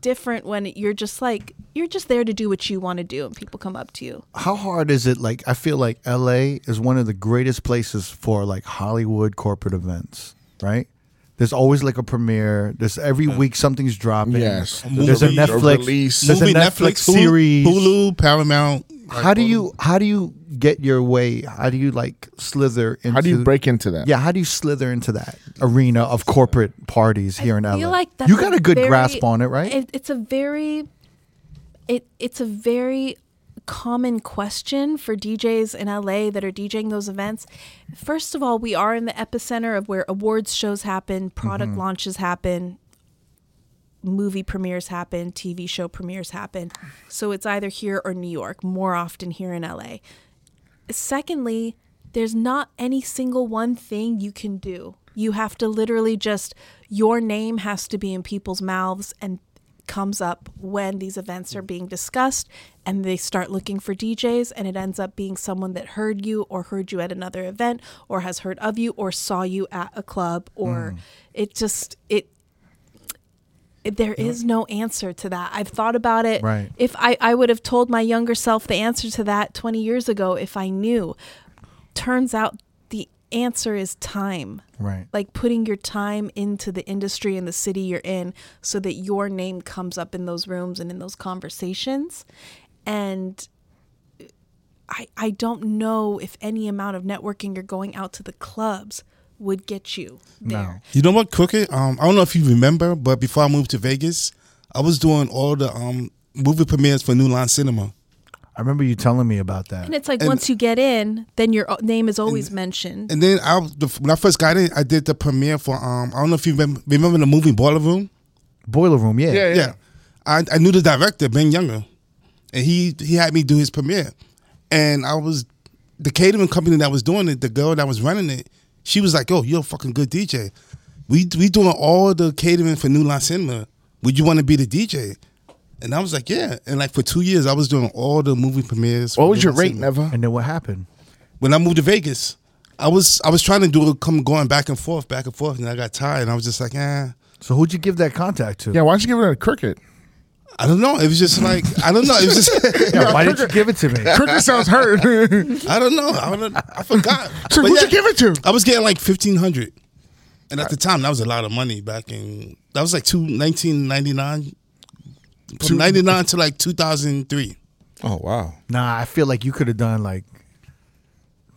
different when you're just like, you're just there to do what you want to do and people come up to you. How hard is it? Like, I feel like LA is one of the greatest places for like Hollywood corporate events, right? There's always like a premiere. There's every week something's dropping. Yes. There's a Movie or Netflix. release. There's a Movie, Netflix, Hulu- series. Hulu, Paramount. How do you how do you get your way? How do you like slither into How do you break into that? Yeah, how do you slither into that arena of corporate parties here in I feel LA? like that's you got a good very- grasp on it, right? It, it's a very, it it's a very common question for DJs in LA that are DJing those events. First of all, we are in the epicenter of where awards shows happen, product Mm-hmm. launches happen, movie premieres happen, TV show premieres happen. So it's either here or New York, more often here in LA. Secondly, there's not any single one thing you can do. You have to literally just, your name has to be in people's mouths and comes up when these events are mm. being discussed and they start looking for DJs and it ends up being someone that heard you or heard you at another event or has heard of you or saw you at a club or mm. it just it there is no answer to that. I've thought about it. Right. If I, I would have told my younger self the answer to that 20 years ago if I knew. Turns out answer is time. right. Like putting your time into the industry and the city you're in so that your name comes up in those rooms and in those conversations. And I I don't know if any amount of networking or going out to the clubs would get you there. You know what, Crooked? Um, I don't know if you remember, but before I moved to Vegas, I was doing all the um movie premieres for New Line Cinema. I remember you telling me about that. And it's like And- once you get in, then your name is always mentioned. And then I, the, when I first got in, I did the premiere for um. I don't know if you remember, remember the movie Boiler Room. Boiler Room, yeah. Yeah, yeah. Yeah, I, I knew the director Ben Younger, and he he had me do his premiere, and I was the catering company that was doing it. The girl that was running it, she was like, "Oh, you're a fucking good DJ. We we doing all the catering for New Line Cinema. Would you want to be the DJ?" And I was like, "Yeah." And like for two years, I was doing all the movie premieres. What was your rate, Cinema. Never? And then what happened? When I moved to Vegas, I was I was trying to do it, come going back and forth, back and forth, and I got tired. And I was just like, "Eh." So who'd you give that contact to? Yeah, why don't you give it a cricket? I don't know. It was just like I don't know. It was just Yeah, why didn't you give it to me? Cricket sounds hurt. I don't know. I don't. I forgot. so But who'd yeah, you give it to? I was getting like fifteen hundred, and at the time that was a lot of money. Back in that was like two, 1999. From ninety nine to like two thousand three. Oh wow. Nah, I feel like you could have done like,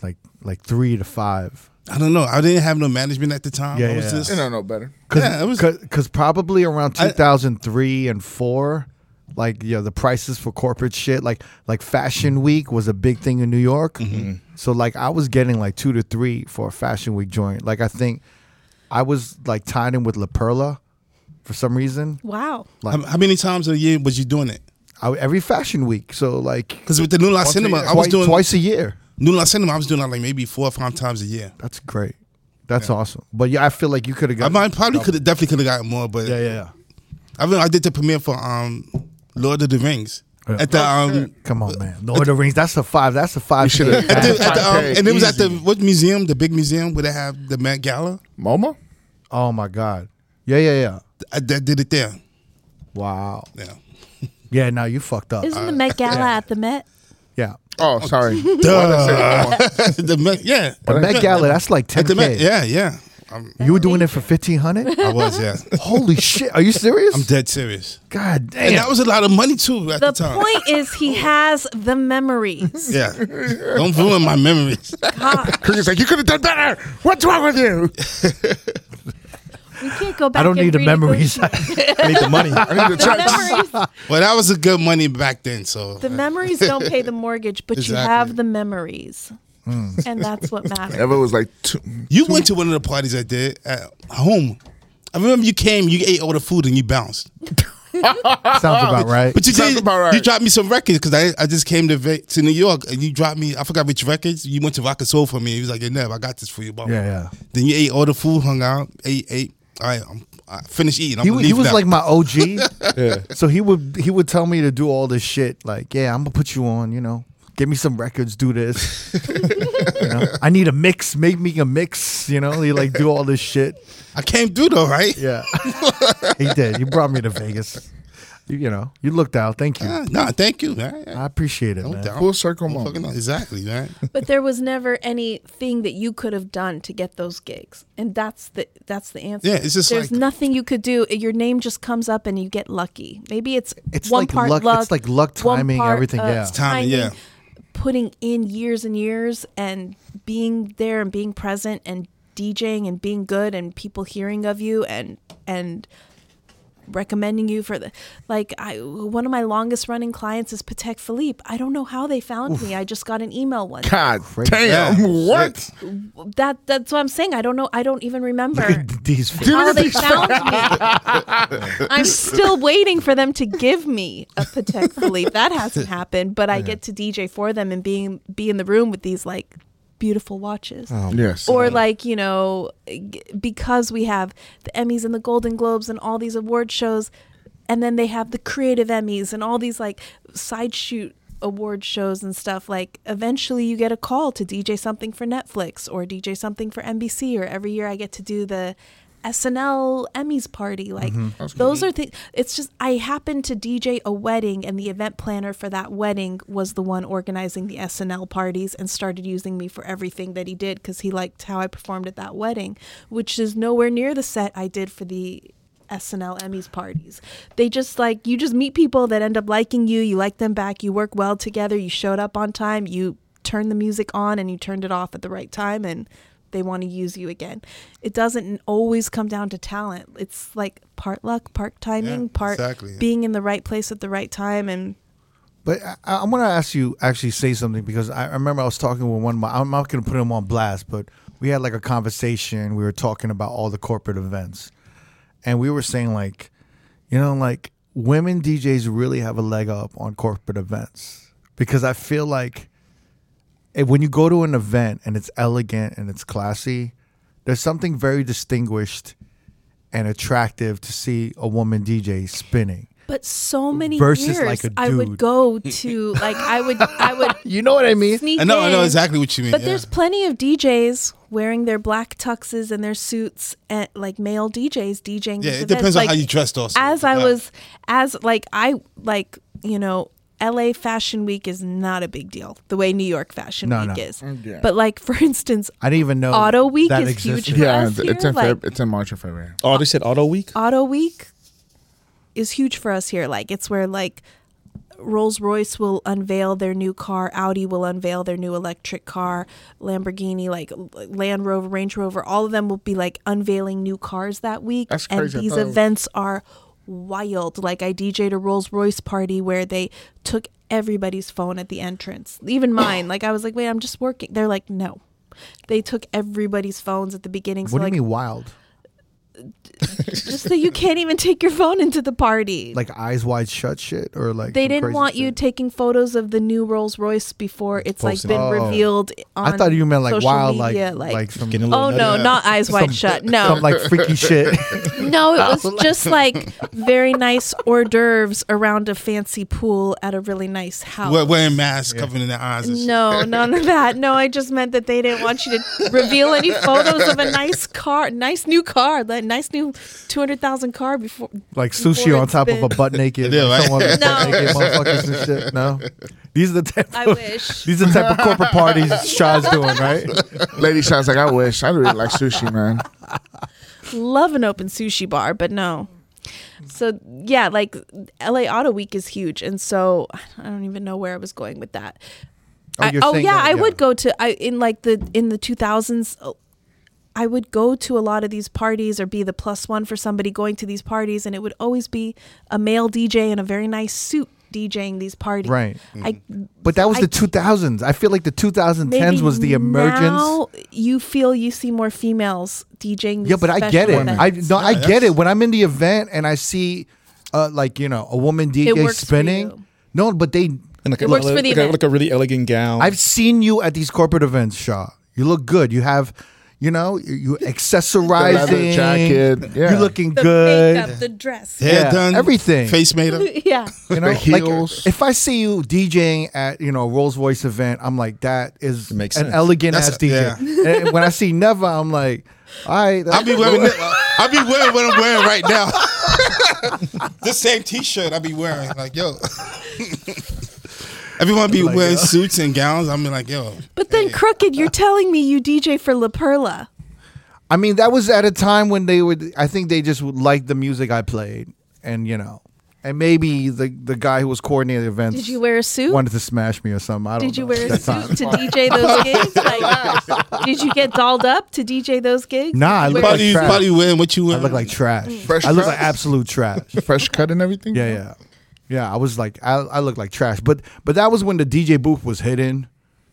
like, like three to five. I don't know. I didn't have no management at the time. Yeah, I was yeah. just You don't know better. Cause, Yeah, it was- cause, 'cause probably around 2003 and four, like yeah, the prices for corporate shit, like like Fashion Week was a big thing in New York. Mm-hmm. Mm-hmm. So like I was getting like two to three for a Fashion Week joint. Like I think I was like tied in with La Perla for some reason. Wow. how, how many times a year was you doing it? I, every Fashion Week. So like Because with the New Line Cinema. I was twice, doing twice a year. New Line Cinema. I was doing that like maybe four or five times a year. That's great. That's awesome. But yeah, I feel like you could have I got. might, probably could have definitely could have gotten more, but yeah, yeah, yeah. I mean, I did the premiere for um Lord of the Rings Yeah. at the um Come on, man. Lord of the Rings. That's a five. That's a five. You should've- at the, at the, um, and it was at the easy. what museum? The big museum where they have the Met Gala. MoMA? Oh my god. Yeah, yeah, yeah. I, I did it there. Wow. Yeah. Yeah. Now you fucked up. Isn't the Met Gala at the Met? yeah. Oh, sorry. Duh. the Met, yeah. The Met Gala. That's like ten At the Met, k. yeah, yeah. Um, You were doing it for fifteen hundred. I was, yeah. Holy shit! Are you serious? I'm dead serious. God damn. And that was a lot of money too at the, time. The time. point is he has the memories. Yeah. Don't ruin my memories. God, Cricket's like, you could have done better. What's wrong with you? We can't go back. I don't and need the memories. I need the money. I need to the check. memories. Well, that was a good money back then, so The memories don't pay the mortgage, but you have the memories, hmm. and that's what matters. Ever was like, two, you went to one of the parties I did at home. I remember you came, you ate all the food, and you bounced. Sounds about right. But you Sounds did. about right. You dropped me some records because I, I just came to to New York and you dropped me. I forgot which records. You went to Rock and Soul for me. He was like, "Yeah, Nev, I got this for you." Blah, blah, Yeah, yeah. Then you ate all the food, hung out, ate, ate, all right, I'm I finish eating. I'm He, gonna he was now. like my OG. Yeah. So he would he would tell me to do all this shit. Like, yeah, I'm gonna put you on. You know, give me some records. Do this. you know, I need a mix. Make me a mix. You know, he like do all this shit. I came through though, right? Yeah, he did. He brought me to Vegas. You, you know, you looked out. Thank you. Ah, nah, thank you. man. I appreciate it, No man. doubt. Full circle I'm moment. exactly, man. But there was never anything that you could have done to get those gigs, and that's the that's the answer. Yeah, it's just there's like- nothing you could do. Your name just comes up and you get lucky. Maybe it's It's one like part luck- luck. it's like luck, timing, part, everything, uh, yeah. It's timing, yeah. Putting in years and years and being there and being present and DJing and being good and people hearing of you and and recommending you for the like I one of my longest running clients is Patek Philippe. I don't know how they found me. I just got an email one. God Crazy. damn! Yeah, What? That that's what I'm saying. I don't know. I don't even remember These how they found me. I'm still waiting for them to give me a Patek Philippe. That hasn't happened, but I get to DJ for them and being be in the room with these like beautiful watches. Oh. Yes. Or oh. like you know, because we have the Emmys and the Golden Globes and all these award shows, and then they have the creative Emmys and all these like side shoot award shows and stuff. Like eventually, you get a call to DJ something for Netflix or DJ something for NBC. Or every year, I get to do the SNL Emmys party. Like mm-hmm. those are things. It's just I happened to DJ a wedding, and the event planner for that wedding was the one organizing the SNL parties and started using me for everything that he did because he liked how I performed at that wedding, which is nowhere near the set I did for the SNL Emmys parties. They just like you just meet people that end up liking you, you like them back, you work well together, you showed up on time, you turned the music on and you turned it off at the right time and they want to use you again. It doesn't always come down to talent. It's like part luck, part timing, Yeah, part exactly, yeah. being in the right place at the right time and But I, I'm going to ask you actually say something because I I remember I was talking with one of my. I'm not going to put him on blast, but we had like a conversation. We were talking about all the corporate events, and we were saying like, you know, like women DJs really have a leg up on corporate events because I feel like if, Eh, when you go to an event and it's elegant and it's classy, there's something very distinguished and attractive to see a woman DJ spinning. but so many Versus, years like, a I would go to like I would I would You know what I mean? sneak I know, I know exactly what you mean. But yeah. there's plenty of DJs wearing their black tuxes and their suits, and like male DJs DJing. yeah, these it events. depends on Like, how you dressed. Also, As I Yeah. was, as like I like you know, LA Fashion Week is not a big deal the way New York Fashion No, Week no. is. Yeah. But like for instance, I didn't even know Auto Week that is existed. huge. For yeah, us it's here, in like- Feb- it's in March or February. Oh, they said Auto Week. Auto Week is huge for us here. Like it's where like Rolls Royce will unveil their new car, Audi will unveil their new electric car, Lamborghini, like Land Rover, Range Rover, all of them will be like unveiling new cars that week. That's and crazy. I these thought it was- events are wild. Like I DJ'd a Rolls Royce party where they took everybody's phone at the entrance, even mine. Like I was like, wait, I'm just working. They're like, no. They took everybody's phones at the beginning. What so do like, you mean wild? just that you can't even take your phone into the party. Like eyes wide shut shit or like they didn't crazy want you taking photos of the new Rolls Royce before it's like been Oh. revealed. On I thought you meant like wild, media, like like some Getting a oh, little oh nutty. no, Yeah. not eyes wide some- shut. No, some like freaky shit. no, it was just like very nice hors d'oeuvres around a fancy pool at a really nice house. We're wearing masks, covering their eyes. And shit. No, none of that. No, I just meant that they didn't want you to reveal any photos of a nice car, nice new car, that nice new two hundred thousand car before. like sushi Before on it's top of a butt naked. Yeah, like right. someone butt No. naked motherfuckers and shit. No, these are the type. I of, wish. These are the type of corporate parties Sha's doing, right? Lady sounds like I wish. I really like sushi, man. Love an open sushi bar, but no. So yeah, like LA Auto Week is huge, and so I don't even know where I was going with that. Oh, I- oh yeah, that- I yeah. would go to I in like the in the two thousands. Uh, I would go to a lot of these parties or be the plus one for somebody going to these parties, and it would always be a male DJ in a very nice suit DJing these parties. Right. I But that was I- the 2000s. I feel like the 2010s maybe was the emergence. Now you feel you see more females DJing. These Yeah, but I get it. events. I no, I get it. When I'm in the event and I see, uh, like you know, a woman DJ spinning. No, but they. And like, It a, works like, for the like, a, event. like a really elegant gown. I've seen you at these corporate events, Sha. You look good. You have, You know, you, you The leather accessorizing, jacket. Yeah. you're looking The good. makeup, the dress. Hair Yeah, done, everything. face made up. yeah. You know, The like heels. if I see you DJing at you know a Rolls Royce event, I'm like that is makes an elegant That's ass a- DJ. and when I see Never, I'm like, all right, I'll be wearing it. I'll be wearing what I'm wearing right now. this same T-shirt I'll be wearing. Like yo, everyone be Like, wearing yo. suits and gowns. I'm like yo. But then, Crooked, you're telling me you DJ for La Perla. I mean, that was at a time when they would. I think they just would like the music I played, and you know, and maybe the the guy who was coordinating the events. Did you wear a suit? Wanted to smash me or something. I don't Did you know. wear a That time. suit to DJ those gigs? Like, did you get dolled up to DJ those gigs? Nah, I Did you look wear- like Probably, trash. probably wearing what you I wear. look like trash. Fresh I look cuts? like absolute trash. fresh cut and everything. Yeah, yeah, yeah. I was like, I, I look like trash. But but that was when the DJ booth was hidden,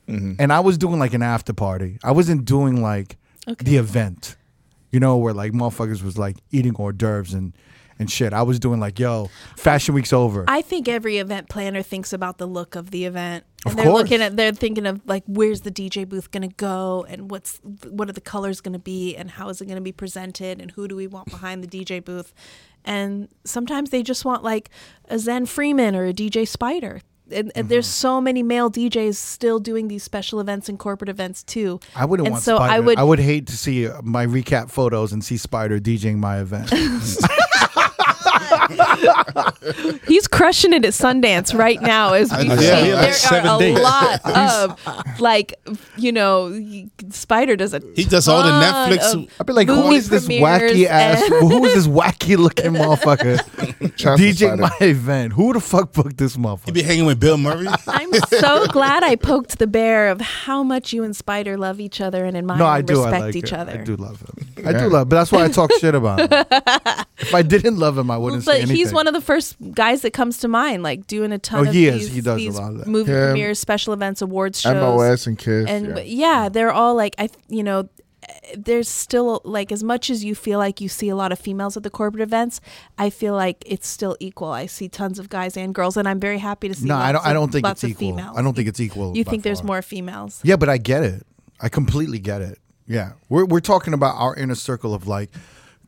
mm-hmm. and I was doing like an after party. I wasn't doing like Okay. the event, you know, where like motherfuckers was like eating hors d'oeuvres and and shit. I was doing like, yo, Fashion Week's over. I think every event planner thinks about the look of the event. And Of they're course. looking at they're thinking of like where's the DJ booth going to go and what's what are the colors going to be and how is it going to be presented and who do we want behind the DJ booth. And sometimes they just want like a Zen Freeman or a DJ Spider. And, and there's Mm-hmm. so many male DJs still doing these special events and corporate events too. I wouldn't and want so Spider. I would I would hate to see uh, my recap photos and see Spider DJing my event. He's crushing it at Sundance right now as we Yeah, speak. yeah, there like are seven a days. lot of like you know Spider does a He does all the Netflix- I'd be like, who is this wacky ass? who is this wacky looking motherfucker Shout out to DJing Spider. my event? Who the fuck booked this motherfucker? He motherfucker? be hanging with Bill Murray. I'm so glad I poked the bear of how much you and Spider love each other and admire No, I and do. respect I like each it. other. I do love him. I Yeah. do love, but that's why I talk shit about him. If I didn't love him, I wouldn't say but he's one of the first guys that comes to mind, like doing a ton Oh, of he is. He does a lot of that. movie Him, premieres, special events, awards shows. MOS and Kiss. and yeah. yeah. they're all like I, you know, there's still like as much as you feel like you see a lot of females at the corporate events, I feel like it's still equal. I see tons of guys and girls, and I'm very happy to see. no, I don't. lots I don't think lots it's of equal. Females. I don't think it's equal. You by think there's more females? Yeah, but I get it. I completely get it. Yeah, we're we're talking about our inner circle of like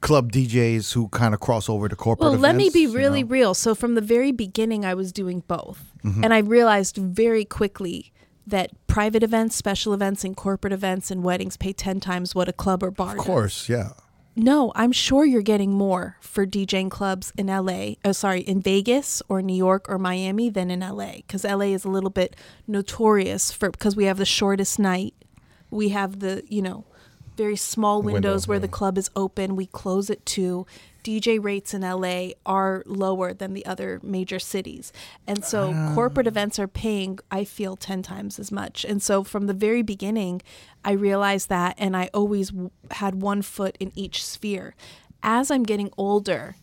club DJs who kind of cross over to corporate. Well, let me events, be you really know? real. So from the very beginning, I was doing both, Mm-hmm. and I realized very quickly that private events, special events, and corporate events and weddings pay ten times what a club or bar. Of does. course, yeah. No, I'm sure you're getting more for DJing clubs in LA. Oh, sorry, in Vegas or New York or Miami than in LA because LA is a little bit notorious for because we have the shortest night. We have the you know very small windows Window, where the club is open. We close at two. DJ rates in LA are lower than the other major cities. And so ah. corporate events are paying, I feel, 10 times as much. And so from the very beginning, I realized that, and I always w- had one foot in each sphere. As I'm getting older,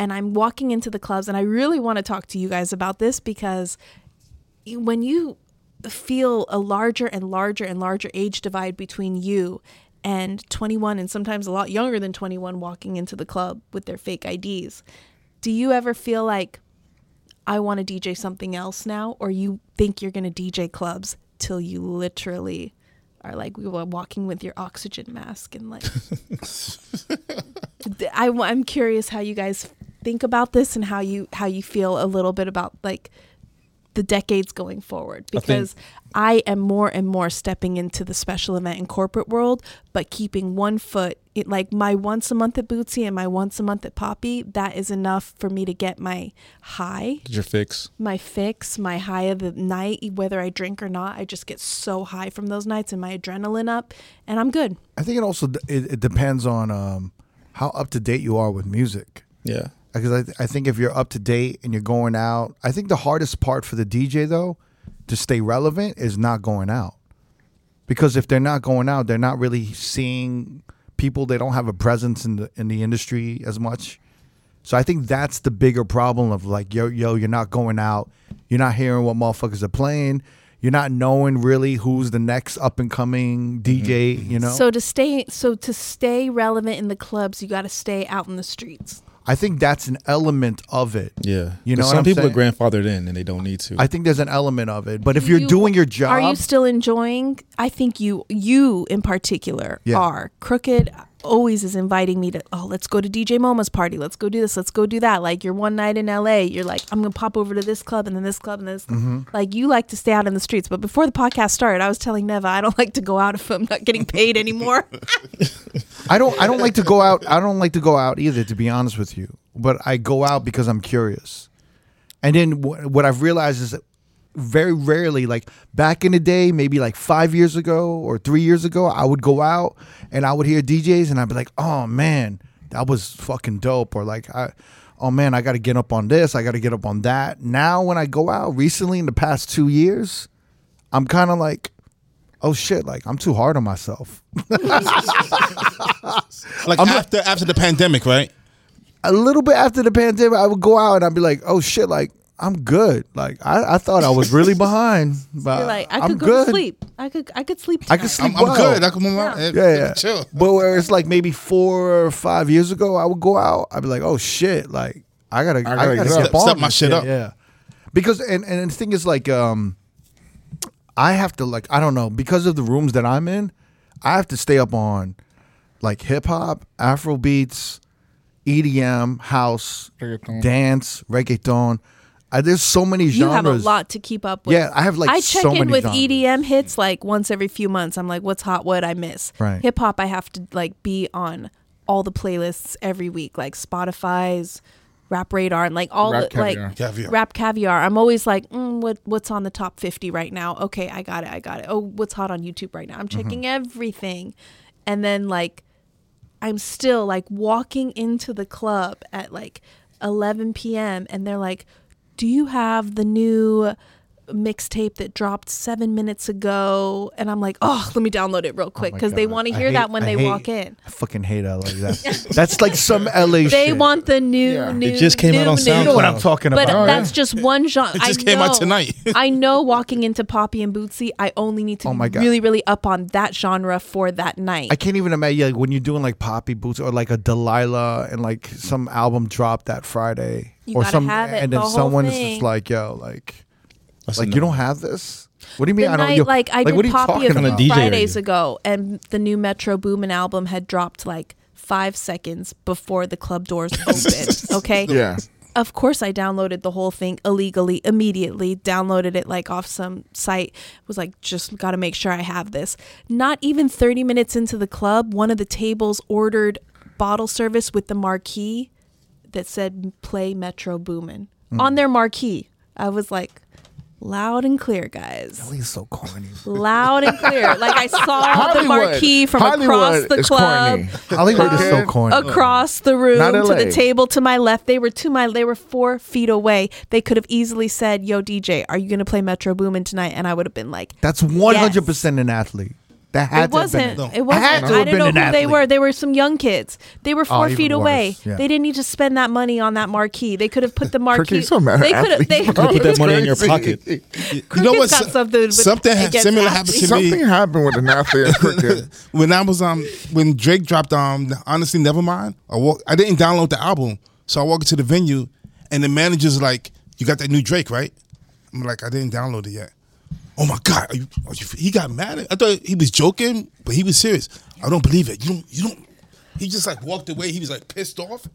and I'm walking into the clubs, and I really want to talk to you guys about this because when you feel a larger and larger and larger age divide between you and 21 and sometimes a lot younger than 21 walking into the club with their fake IDs. Do you ever feel like I want to DJ something else now or you think you're going to DJ clubs till you literally are like we were walking with your oxygen mask and like I, am curious how you guys think about this and how you how you feel a little bit about like the decades going forward I think- because I, am more and more stepping into the special event and corporate world, but keeping one foot it, like my once a month at Bootsy and my once a month at Poppy. That is enough for me to get my high, Did your fix? my fix, my high of the night, whether I drink or not. I just get so high from those nights and my adrenaline up, and I'm good. I think it also it, it depends on um, how up to date you are with music. Yeah. Because I, th- I think if you're up to date and you're going out, I think the hardest part for the DJ though to stay relevant is not going out. Because if they're not going out, they're not really seeing people. They don't have a presence in the in the industry as much. So I think that's the bigger problem of like yo yo, you're not going out, you're not hearing what motherfuckers are playing, you're not knowing really who's the next up and coming mm-hmm. DJ. You mm-hmm. know. So to stay, so to stay relevant in the clubs, you got to stay out in the streets. I think that's an element of it. Yeah, You know 'Cause what some I'm people saying? are grandfathered in and they don't need to. I think there's an element of it. But if Do you're you- doing your job, Are you still enjoying? I think you you in particular Yeah. are. Crooked always is inviting me to oh let's go to DJ Moma's party. Let's go do this. Let's go do that. Like you're one night in LA, you're like I'm going to pop over to this club and then this club and this Mm-hmm. like you like to stay out in the streets. But before the podcast started, I was telling Neva I don't like to go out if I'm not getting paid anymore. I don't I don't like to go out. I don't like to go out either to be honest with you. But I go out because I'm curious. And then wh- what I've realized is that very rarely like back in the day maybe like 5 years ago or 3 years ago I would go out and I would hear DJs and I'd be like, "Oh man, that was fucking dope." Or like I Oh man, I got to get up on this. I got to get up on that. Now, when I go out recently in the past two years, I'm kind of like, oh shit, like I'm too hard on myself. Like after after the pandemic, right? a little bit after the pandemic, I would go out and I'd be like, oh shit, like I'm good. Like I, I thought I was really behind, but You're like I I'm could go good. to sleep. I could I could sleep. I could sleep I'm, I'm well. good. I can move on. Yeah. Yeah, yeah. Chill. But where it's like maybe four or five years ago, I would go out. I'd be like, oh shit, like I gotta, I gotta gotta, get get up. Step my this shit up. Yeah, because and and the thing is like, um, I have to like I don't know because of the rooms that I'm in, I have to stay up on like hip hop, Afro beats, EDM, house, Reggaeton. dance, reggaeton. I, there's so many genres. you have a lot to keep up with. Yeah, I have, like, I check so in many with genres. EDM hits like once every few months. I'm like, what's hot? What I miss? Right. Hip hop, I have to like be on all the playlists every week, like Spotify's, Rap Radar, and like all Rap the like Caviar. Caviar. Rap Caviar. I'm always like, mm, what what's on the top 50 right now? Okay, I got it. I got it. Oh, what's hot on YouTube right now? I'm Mm-hmm. checking everything, and then like I'm still like walking into the club at like 11 p.m. and they're like, "Do you have the new mixtape that dropped seven minutes ago?" And I'm like, "Oh, let me download it real oh quick my because they want to hear hate- that when I they hate- walk in. I fucking hate LA. That's that's like some LA shit. They want the new, Yeah. It new. just came out on new. You know what I'm SoundCloud. talking But about? that's just one genre. It just I came out tonight. I know walking into Poppy and Bootsy, I only need to Oh be my God. really, really up on that genre for that night. I can't even imagine like when you're doing like Poppy Boots or like a Delilah and like some album dropped that Friday You or gotta some have it, and then whole someone is just like yo like That's a like no. you don't have this. What do you mean? the I don't. night, yo, like I what are did you Poppy a talking few On a? DJ Fridays radio. ago, and the new Metro Boomin album had dropped like five seconds before the club doors opened. okay, Yeah. of course I downloaded the whole thing illegally immediately. Downloaded it like off some site. Was like, just got to make sure I have this. Not even 30 minutes into the club, one of the tables ordered bottle service with the marquee that said "Play Metro Boomin" Hmm. on their marquee. I was like, loud and clear, guys. He's so corny. Loud and clear. Like I saw the marquee from across the is club corny. Hollywood is so corny. across the room Not to LA. the table to my left. They were to my they were four feet away. They could have easily said, "Yo, DJ, are you gonna play Metro Boomin tonight?" And I would have been like, That's one hundred percent an athlete. That had "It to have wasn't. been. It wasn't. Had to I have didn't know who an they were. They were some young kids. They were four feet worse. away. Yeah. They didn't need to spend that money on that marquee. They could have put the marquee. Cookie, so mad they at could have. They athletes. could Put that money in your pocket. You know what? got something with- something ha- similar athletes. happened to me. Something happened with an athlete in cricket. when I was um when Drake dropped um honestly never mind I walk I didn't download the album so I walk into the venue and the manager's like you got that new Drake right I'm like I didn't download it yet oh my god are you, are you, he got mad at, I thought he was joking but he was serious I don't believe it you don't you don't he just like walked away he was like pissed off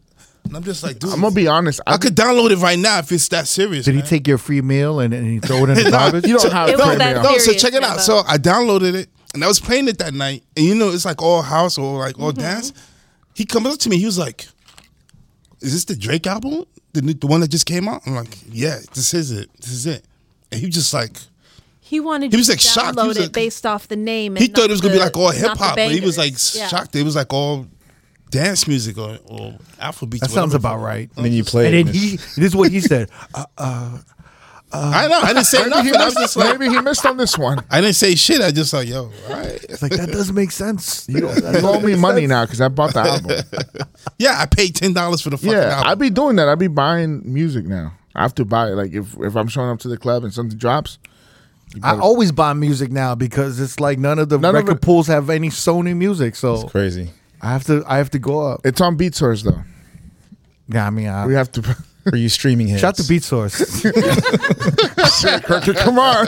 and I'm just like dude I'm gonna be honest. I could download it right now if it's that serious Did he take your free meal and, and he throw it in the garbage? You don't have It was premium. that no, so check it out. So I downloaded it and I was playing it that night, and you know it's like all house or like all mm-hmm. dance. He comes up to me, he was like, "Is this the Drake album? The the one that just came out?" I'm like, "Yeah, this is it. This is it." And he was just like He wanted He was, like, to shocked. He download was, it like- based off the name. And he thought it was gonna be like all hip hop, but he was like. Yeah. shocked. It was like all dance music or, or Afrobeats. That sounds about right. And then you play And then he, this is what he said. Uh, I know. I didn't say Maybe nothing. he, I was missed, just like, maybe he missed on this one. I didn't say shit. I just like, yo, all right. it's like that doesn't make sense. You, know, that You doesn't owe me money sense. now because I bought the album. Yeah, I paid ten dollars for the fucking album. yeah, I album. be doing that. I'd be buying music now. I have to buy it. Like if if I'm showing up to the club and something drops, you I always buy music now because it's like none of the None of record it- pools have any Sony music, so It's crazy. I have to I have to go up. it's on Beatsource though. Yeah, I mean, I, We have to. For you streaming hits. shout to Beatsource. Shit, come on.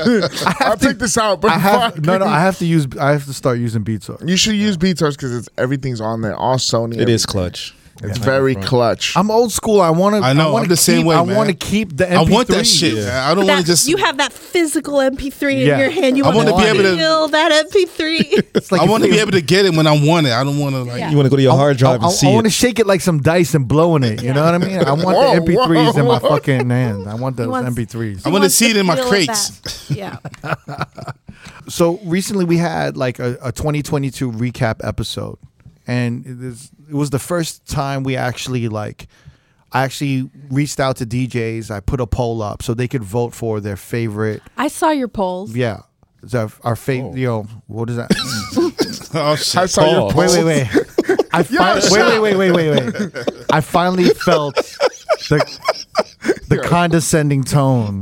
I'll take this out, but I have fuck. no, no. I have to use. I have to start using Beatsource. You should use Beatstars because it's everything's on there. All Sony. It is everything. clutch. It's very clutch. I'm old school. I want to. I know, wanna I'm the same way, I man. want to keep the. MP3. I want that shit. man. I don't want to just. you have that physical MP3 in your hand. You I want wanna be able to- feel that MP3. It's like I want to be able to get it when I want it. I don't want to like. Yeah. You want to go to your hard drive I, and see it. I want to shake it like some dice and blow in it. You know what I mean? I want Whoa, the MP3s in my fucking hand. I want those wants- MP3s. I wanna see it in my crates. Yeah. So recently we had like a, a 2022 recap episode, and it, is, it was the first time we actually like. I actually reached out to DJs. I put a poll up so they could vote for their favorite. I saw your polls. Yeah, it's our, our favorite. Oh. You know what is that? Oh shit. I shit! saw your Pause. wait, wait, wait. I fi- wait, wait, wait, wait, wait, wait. I finally felt the the condescending tone.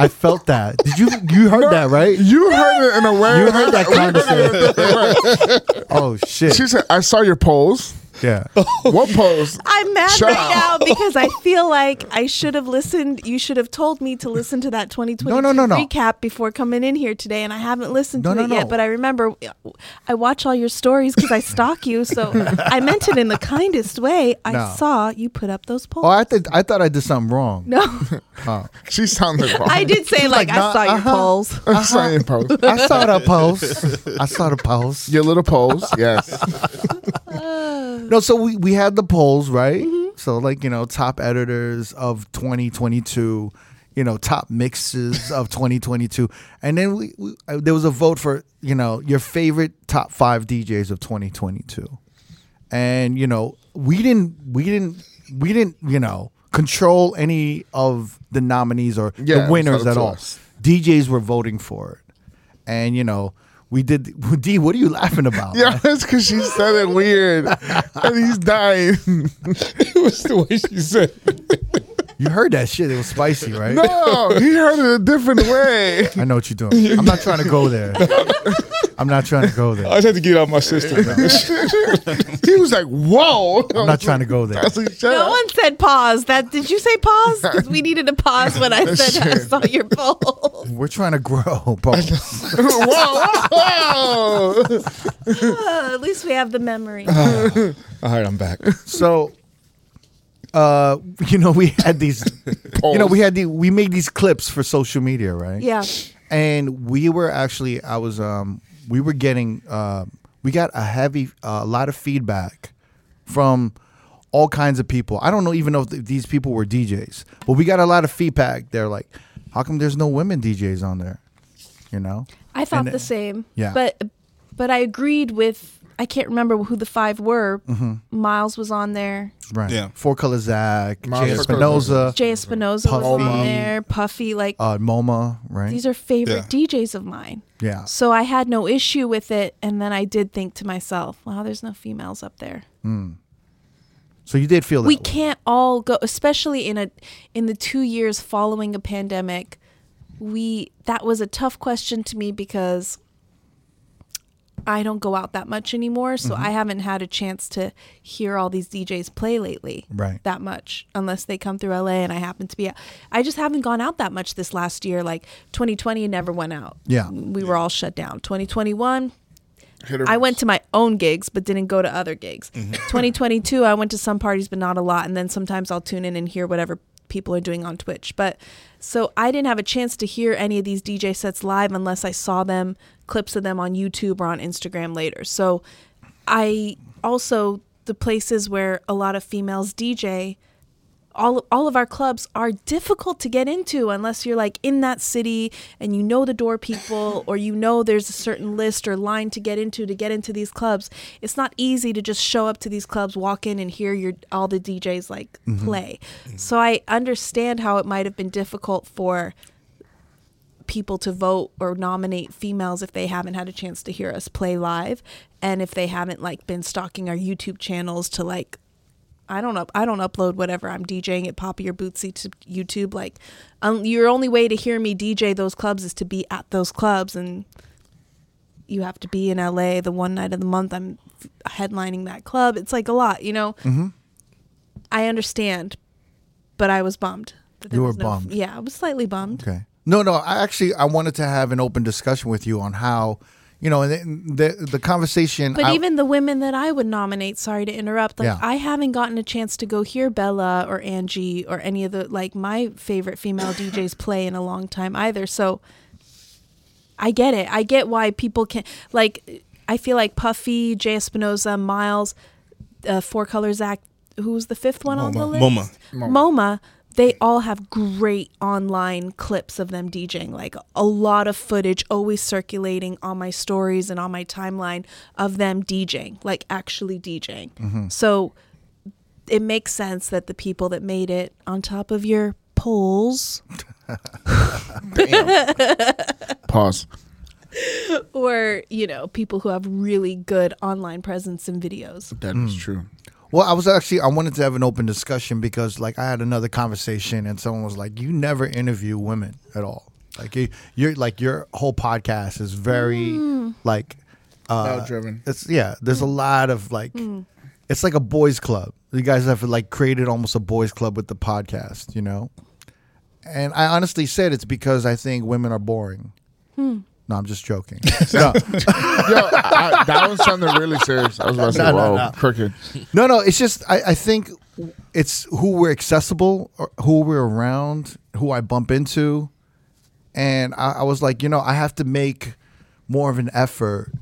I felt that. Did you you heard that right? You heard it in a way. You heard that condescending. oh shit! She said, "I saw your polls." Yeah. What polls? I'm mad Shut right up. now because I feel like I should have listened. You should have told me to listen to that 2020 No, no, no, no. recap before coming in here today, and I haven't listened No, to no, it no. yet. But I remember I watch all your stories because I stalk you. So I meant it in the kindest way. I No. saw you put up those polls. Oh, I think I thought I did something wrong. no, She sounded wrong. I did say like, like, nah, I saw your uh-huh. polls. I saw your post. I saw the post. I saw the post. Your little polls. Yes. No, so we, we had the polls, right? So like, you know, top editors of 2022, you know, top mixes of 2022. And then we, we uh, there was a vote for, you know, your favorite top 5 DJs of 2022. And, you know, we didn't we didn't we didn't, you know, control any of the nominees or Yeah, the winners at all. DJs were voting for it. And, you know, we did D, what are you laughing about? Yeah, man? that's because she said it weird, and he's dying. it was the way she said. You heard that shit. It was spicy, right? No, he heard it a different way. I know what you're doing. I'm not trying to go there. I'm not trying to go there. I just had to get it out my system. He was like, "Whoa!" I'm not trying to go there. Like, No one said pause. That did you say pause? Because we needed a pause when I said I saw your polls. We're trying to grow, bro. whoa, whoa, whoa. Uh, at least we have the memory. All right, I'm back. So, uh, you know, we had these, you know, we had the, we made these clips for social media, right? yeah. And we were actually, I was, um, we were getting, uh, we got a heavy, a lot of feedback from all kinds of people. I don't know even know if th- these people were DJs, but we got a lot of feedback. They're like, how come there's no women DJs on there? You know? I thought And- the same. yeah. But but I agreed with I can't remember who the five were. Mm-hmm. Miles was on there. Right. Yeah. Four Color Zack, J Espinosa. Espinosa, J Espinosa was on there. Puffy, like uh, Moma, right? these are favorite DJs of mine. yeah. So I had no issue with it. And then I did think to myself, wow, there's no females up there. So you did feel that we way. can't all go especially in a in the two years following a pandemic we that was a tough question to me because i don't go out that much anymore so Mm-hmm. i haven't had a chance to hear all these djs play lately Right. that much unless they come through la and i happen to be out i just haven't gone out that much this last year like 2020 never went out Yeah. we were all shut down 2021 Hit I went to my own gigs, but didn't go to other gigs. Mm-hmm. 2022, I went to some parties, but not a lot. And then sometimes I'll tune in and hear whatever people are doing on Twitch. But so I didn't have a chance to hear any of these DJ sets live unless I saw them, clips of them on YouTube or on Instagram later. So I also, the places where a lot of females DJ, all all of our clubs are difficult to get into unless you're like in that city and you know the door people or you know there's a certain list or line to get into to get into these clubs. It's not easy to just show up to these clubs, walk in and hear your all the DJs like mm-hmm. play. Mm-hmm. So I understand how it might have been difficult for people to vote or nominate females if they haven't had a chance to hear us play live and if they haven't like been stalking our YouTube channels to like I don't up I don't upload whatever I'm DJing at Poppy or Bootsy to YouTube like um, your only way to hear me DJ those clubs is to be at those clubs and you have to be in LA the one night of the month I'm headlining that club it's like a lot you know I understand, but I was bummed. You were no- bummed. Yeah, I was slightly bummed. Okay. No, no. I actually I wanted to have an open discussion with you on how, you know, and the the, the conversation. But I- even the women that I would nominate, sorry to interrupt, like Yeah. I haven't gotten a chance to go hear Bella or Angie or any of the like my favorite female DJs play in a long time either. So I get it. I get why people can like I feel like Puffy, J Espinosa, Miles, uh, Four Color Zack, who was the fifth one on the Moma. list? Moma. Moma, they all have great online clips of them DJing. Like a lot of footage always circulating on my stories and on my timeline of them DJing, like actually DJing. Mm-hmm. So it makes sense that the people that made it on top of your polls Pause. or, you know, people who have really good online presence and videos. That is hmm. true. Well, I was actually I wanted to have an open discussion because like I had another conversation and someone was like, "You never interview women at all. Like you, you're like your whole podcast is very mm. like uh, Male-driven. It's yeah. There's a mm. lot of like, mm. it's like a boys club. You guys have like created almost a boys club with the podcast, you know. And I honestly said it's because I think women are boring. Hmm. No, I'm just joking. no, Yo, I, that one sounded really serious. I was about to say, No, no, whoa, no. crooked. No, no, it's just I, I think it's who we're accessible, or who we're around, who I bump into, and I, I was like, you know, I have to make more of an effort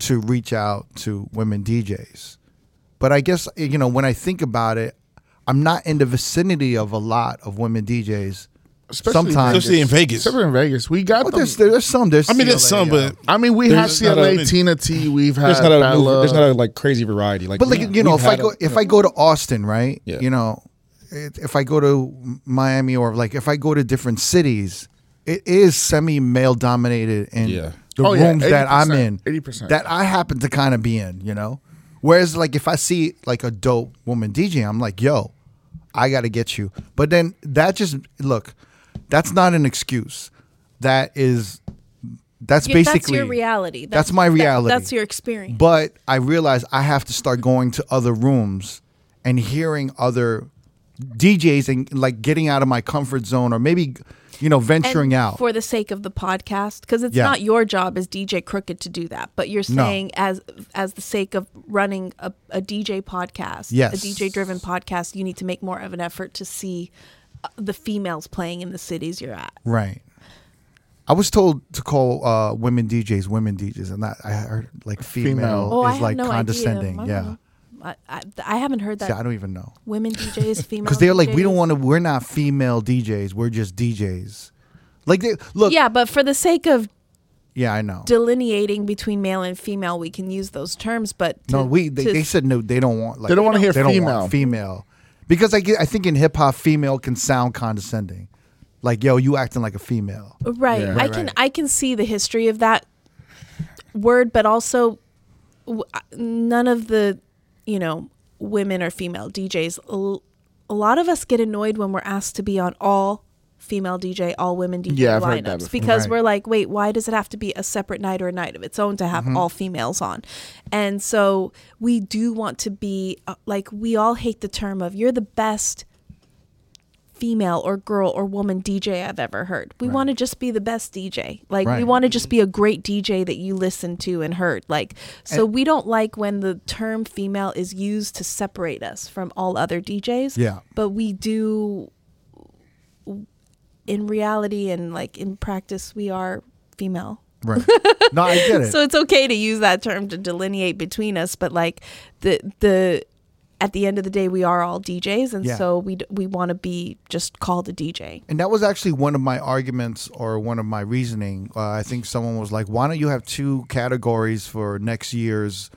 to reach out to women DJs. But I guess you know when I think about it, I'm not in the vicinity of a lot of women DJs. Especially Sometimes, Especially in Vegas. Except in Vegas. We got Well, them. there's there's some. There's I mean, there's CLA, some, uh, but I mean, we have not a- CLA, Tina T. We've had There's not a Bella. there's not a like crazy variety. Like, But like we- you know, we've if I go a- if I go to Austin, right? Yeah. You know, if I go to Miami or like if I go to different cities, it is semi male dominated in Yeah. the Oh, yeah, rooms that I'm in. 80%. That I happen to kind of be in, you know. Whereas like if I see like a dope woman DJ, I'm like, yo, I got to get you. But then that just look, that's not an excuse. That is that's Yeah, basically that's your reality. That's my that- reality. that's your experience. But I realize I have to start going to other rooms and hearing other DJs and like getting out of my comfort zone or maybe you know venturing And out. for the sake of the podcast because it's Yeah. not your job as DJ Crooked to do that, but you're No. saying as as the sake of running a, a DJ podcast, Yes. a DJ driven podcast, you need to make more of an effort to see the females playing in the cities you're at. right. I was told to call uh, women DJs women DJs, and that I heard like female, Female. Oh, is like no condescending. idea. Yeah. I, I, I haven't heard that See, I don't even know women DJs, female because they're like we don't want to. We're not female DJs. We're just DJs. Like they look. Yeah, Yeah, but for the sake of Yeah, I know. delineating between male and female, we can use those terms. But to, no, we they, to- they said no. They don't want like They don't wanna hear they don't female. want female because I get, I think in hip hop female can sound condescending. Like yo, you acting like a female. Right. Yeah. I can right. I can see the history of that word, but also w- uh, none of the you know women or female DJs. l- A lot of us get annoyed when we're asked to be on all female DJ, all women DJ Yeah, I've heard that lineups because Right. we're like, wait, why does it have to be a separate night or a night of its own to have all females on? And so we do want to be uh, like we all hate the term of you're the best female or girl or woman DJ I've ever heard. We want to just be the best DJ. Like we want to just be a great DJ that you listen to and heard. Like so we don't like when the term female is used to separate us from all other DJs. Yeah. But we do in reality and like in practice we are female. Right. No, I get it. So it's okay to use that term to delineate between us, but like the the at the end of the day, we are all DJs, and Yeah. so we d- we want to be just called a DJ. And that was actually one of my arguments or one of my reasoning. Uh, I think someone was like, why don't you have two categories for next year's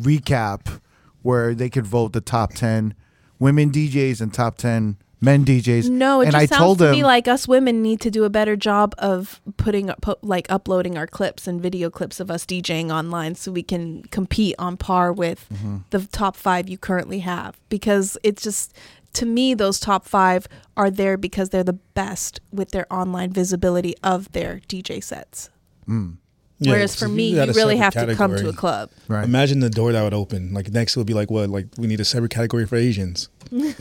recap where they could vote the top 10 women DJs and top 10 men DJs? No, it and just I sounds told to them, me like us women need to do a better job of putting up, pu- like uploading our clips and video clips of us DJing online, so we can compete on par with Mm-hmm. the top five you currently have. Because it's just to me, those top five are there because they're the best with their online visibility of their DJ sets. Yeah, Yeah, Whereas for me, you you really separate have to come to a club. Right. Imagine the door that would open. Like next, it would be like what? Like we need a separate category for Asians. we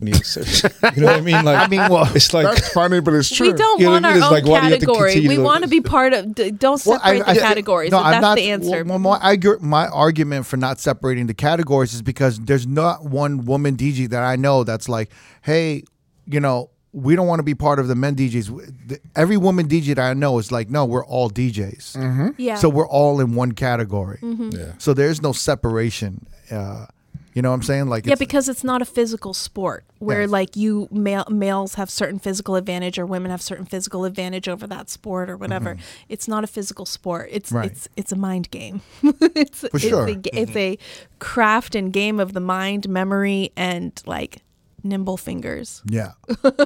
need a separate, you know what I mean? Like I mean, well, it's like That's funny, but it's true. We don't You know what want our It's own like, why do you have to category. We want to be part of. Don't Well, separate the categories. No, so that's not, the answer. well, my, argu- my argument for not separating the categories is because there's not one woman DJ that I know that's like, hey, you know, we don't want to be part of the men DJs. Every woman DJ that I know is like, no, we're all DJs. Mm-hmm. yeah. So we're all in one category. yeah. So there's no separation. Uh, you know what I'm saying? Like, yeah, it's- because it's not a physical sport where Yes. like you male, males have certain physical advantage or women have certain physical advantage over that sport or whatever. It's not a physical sport. It's Mm-hmm. Right. it's it's a mind game. it's it's, sure. a, ga- it's a craft and game of the mind, memory, and like nimble fingers. Yeah,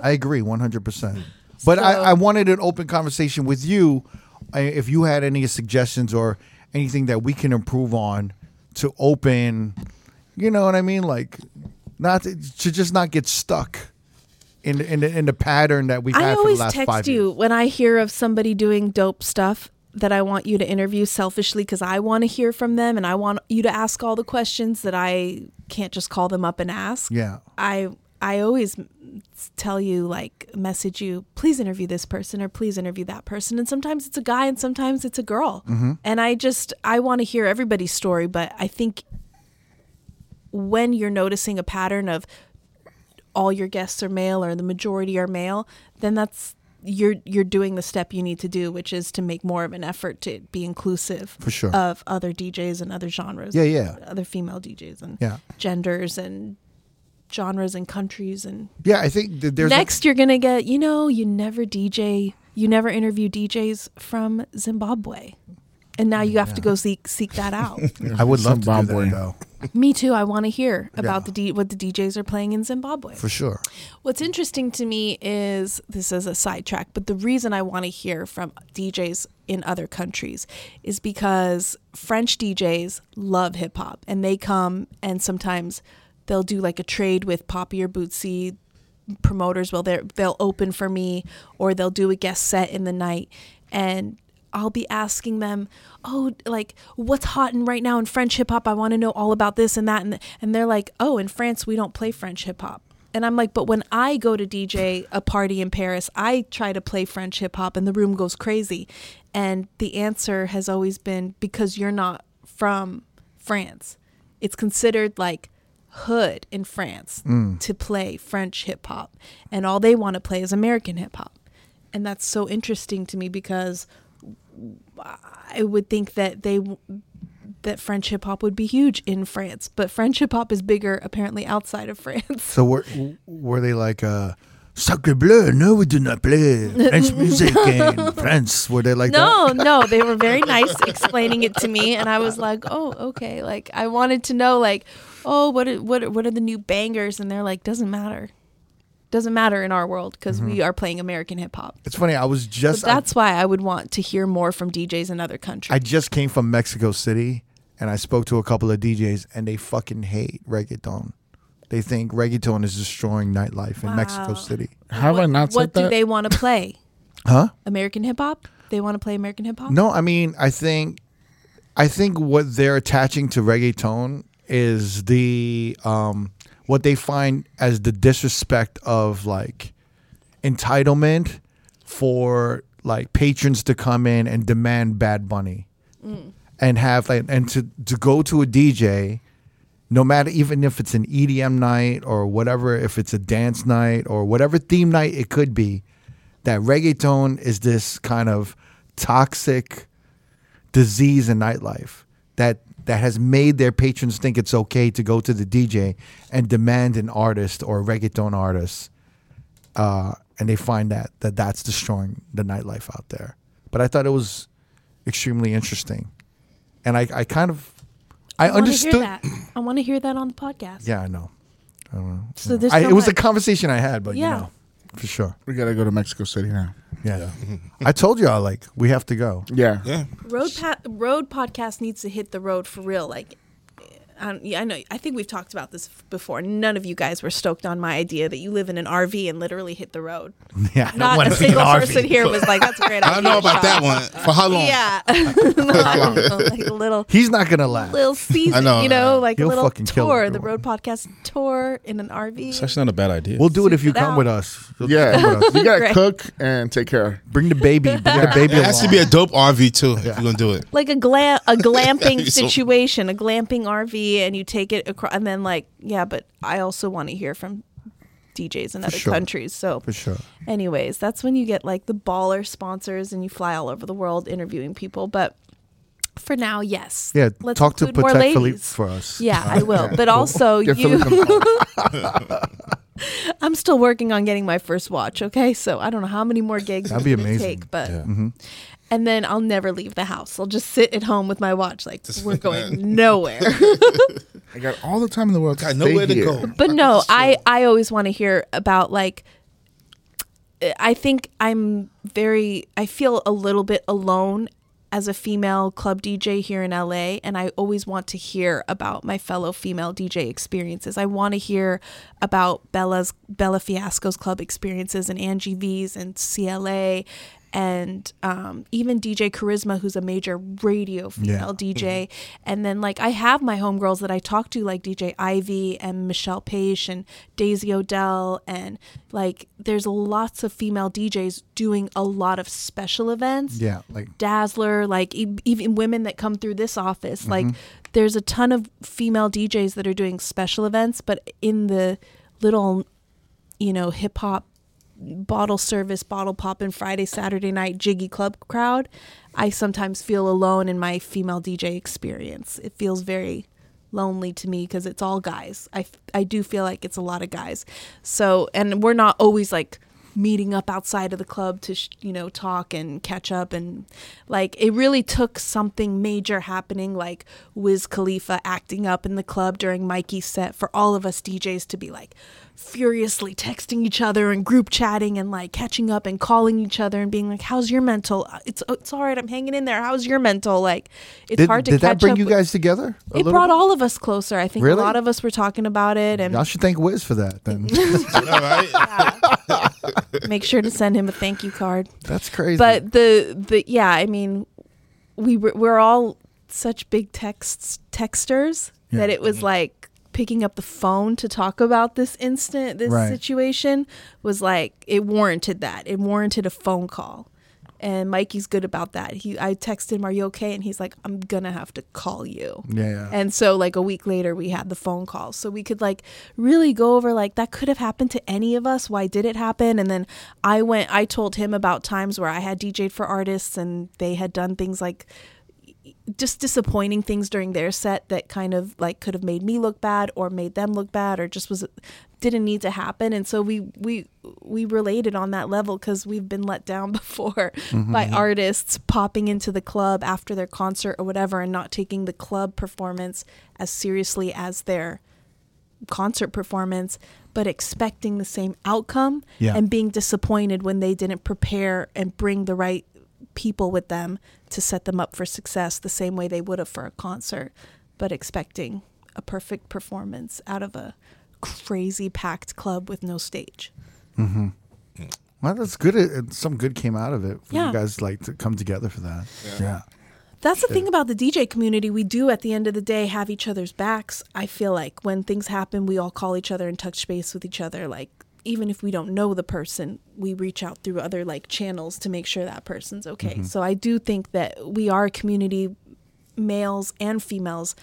I agree 100%. But I, So- I wanted an open conversation with you uh, if you had any suggestions or anything that we can improve on to open, you know what I mean? Like, not to, to just not get stuck in, the- in, in the pattern that we've I had always text you when I hear of somebody doing dope stuff that I want you to interview selfishly because I want to hear from them and I want you to ask all the questions that I can't just call them up and ask. Yeah. I I always tell you like message you please interview this person or please interview that person and sometimes it's a guy and sometimes it's a girl Mm-hmm. and I just I want to hear everybody's story but I think when you're noticing a pattern of all your guests are male or the majority are male then that's you're you're doing the step you need to do which is to make more of an effort to be inclusive For sure. of other DJs and other genres Yeah, yeah. other female DJs and Yeah. genders and genres and countries and Yeah, I think that there's a- next you're gonna get you know you never dj you never interview djs from zimbabwe and now you have to go seek seek that out I would love to Zimbabwe. do that though, me too i want to hear about Yeah. the D- what the djs are playing in zimbabwe for sure. What's interesting to me is this is a sidetrack, but the reason I want to hear from DJs in other countries is because French DJs love hip hop and they come and sometimes they'll do like a trade with Poppy or Bootsy promoters. Well, they they'll open for me or they'll do a guest set in the night and I'll be asking them, "Oh, like what's hot in right now in French hip hop? I want to know all about this and that." And and they're like, "Oh, in France we don't play French hip hop." And I'm like, "But when I go to DJ a party in Paris, I try to play French hip hop and the room goes crazy." And the answer has always been because you're not from France. It's considered like hood in France to play French hip hop, and all they want to play is American hip hop. And that's so interesting to me because I would think that they that French hip hop would be huge in France, but French hip hop is bigger apparently outside of France. So were were they like uh Sacre bleu, no, we do not play French music in France. Were they like no, that? no, they were very nice explaining it to me, and I was like, "Oh, okay." Like I wanted to know, like, "Oh, what are, what are, what are the new bangers?" And they're like, "Doesn't matter, doesn't matter in our world because we mm-hmm. are playing American hip hop." It's funny. I was But just that's why I would want to hear more from DJs in other countries. I just came from Mexico City and I spoke to a couple of DJs and they fucking hate reggaeton. They think reggaeton is destroying nightlife in Mexico Wow. City. Have I not said that? what do that? they want to play? Huh? American hip hop? They want to play American hip hop? No, I mean, I think I think what they're attaching to reggaeton is the um what they find as the disrespect of like entitlement for like patrons to come in and demand Bad Bunny. And have like and to to go to a DJ no matter even if it's an EDM night or whatever if it's a dance night or whatever theme night it could be that reggaeton is this kind of toxic disease in nightlife that that has made their patrons think it's okay to go to the DJ and demand an artist or a reggaeton artist, uh, and they find that that that's destroying the nightlife out there. But I thought it was extremely interesting, and I I kind of I, wanna understood. Hear that. I want to hear that on the podcast. Yeah, I know. I don't know. So I, it was a conversation I had, but Yeah. you know, for sure. we gotta go to Mexico City now. Yeah, I told y'all like we have to go. Yeah. Yeah. road pa- road podcast needs to hit the road for real. Like um, yeah, I know. I think we've talked about this before. None of you guys were stoked on my idea that you live in an RV and literally hit the road. Yeah, I don't a single an RV. person here was like, "That's a great. I don't know about that one. For how long? Yeah, like a little He's not gonna laugh. little season, I know, you know, like a little tour, the road podcast tour in an RV. It's actually not a bad idea. We'll do it if you it come out. with us. You'll Yeah, come with us. you gotta Right. cook and take care. Bring the baby. Bring the baby. Along. It has to be a dope RV too if you're gonna do it. like a glam a glamping situation, a glamping RV, and you take it across, and then like yeah, but I also want to hear from DJs in other sure. countries. So, for sure. anyways, that's when you get like the baller sponsors and you fly all over the world interviewing people. But for now, yes, Yeah, Let's talk to Patek Philippe for us. Yeah, I will. But also, Get you. I'm still working on getting my first watch. Okay, so I don't know how many more gigs That'd be amazing. Take, but Yeah. Mm-hmm. And then I'll never leave the house. I'll just sit at home with my watch. Like we're going nowhere. I got all the time in the world. I got Stay nowhere to go. but no, I I always want to hear about like. I think I'm very. I feel a little bit alone as a female club DJ here in LA, and I always want to hear about my fellow female DJ experiences. I want to hear about Bella's Bella Fiasco's club experiences and Angie V's and CLA. And um, even DJ Charisma, who's a major radio female DJ. And then, like, I have my homegirls that I talk to, like DJ Ivy and Michelle Page and Daisy Odell. And, like, there's lots of female DJs doing a lot of special events. Yeah, like Dazzler, like e- even women that come through this office. Like there's a ton of female DJs that are doing special events, but in the little, you know, hip hop bottle service, bottle popping Friday, Saturday night jiggy club crowd, I sometimes feel alone in my female DJ experience. It feels very lonely to me because it's all guys. I, I do feel like it's a lot of guys. So, and we're not always like meeting up outside of the club to, sh- you know, talk and catch up. And like, it really took something major happening, like Wiz Khalifa acting up in the club during Mikey's set for all of us DJs to be like, furiously texting each other and group chatting and like catching up and calling each other and being like, "How's your mental? Uh, it's it's all right. I'm hanging in there. How's your mental?" Like, it's did, hard to did catch that bring up you guys together? a It brought bit? all of us closer. I think Really? a lot of us were talking about it, and Y'all should thank Wiz for that. Then make sure to send him a thank you card. that's crazy. But the the yeah, I mean, we were we're all such big texts texters Yeah. that it was like picking up the phone to talk about this instant this Right. situation was like it warranted that it warranted a phone call and mikey's good about that he i texted him are you okay and he's like i'm gonna have to call you yeah, yeah. and so like a week later we had the phone call. So we could like really go over like that could have happened to any of us. Why did it happen? And then I went I told him about times where I had DJ'd for artists and they had done things like just disappointing things during their set that kind of like could have made me look bad or made them look bad or just was didn't need to happen and so we we we related on that level because we've been let down before mm-hmm. by artists popping into the club after their concert or whatever and not taking the club performance as seriously as their concert performance but expecting the same outcome Yeah. and being disappointed when they didn't prepare and bring the right people with them to set them up for success the same way they would have for a concert, but expecting a perfect performance out of a crazy packed club with no stage. Mm-hmm. well, that's good. It, some good came out of it for Yeah. you guys like to come together for that. Yeah. That's the thing about the DJ community. We do at the end of the day have each other's backs. I feel like when things happen, we all call each other and touch base with each other. Like even if we don't know the person, we reach out through other like channels to make sure that person's okay. Mm-hmm. So I do think that we are a community, males and females,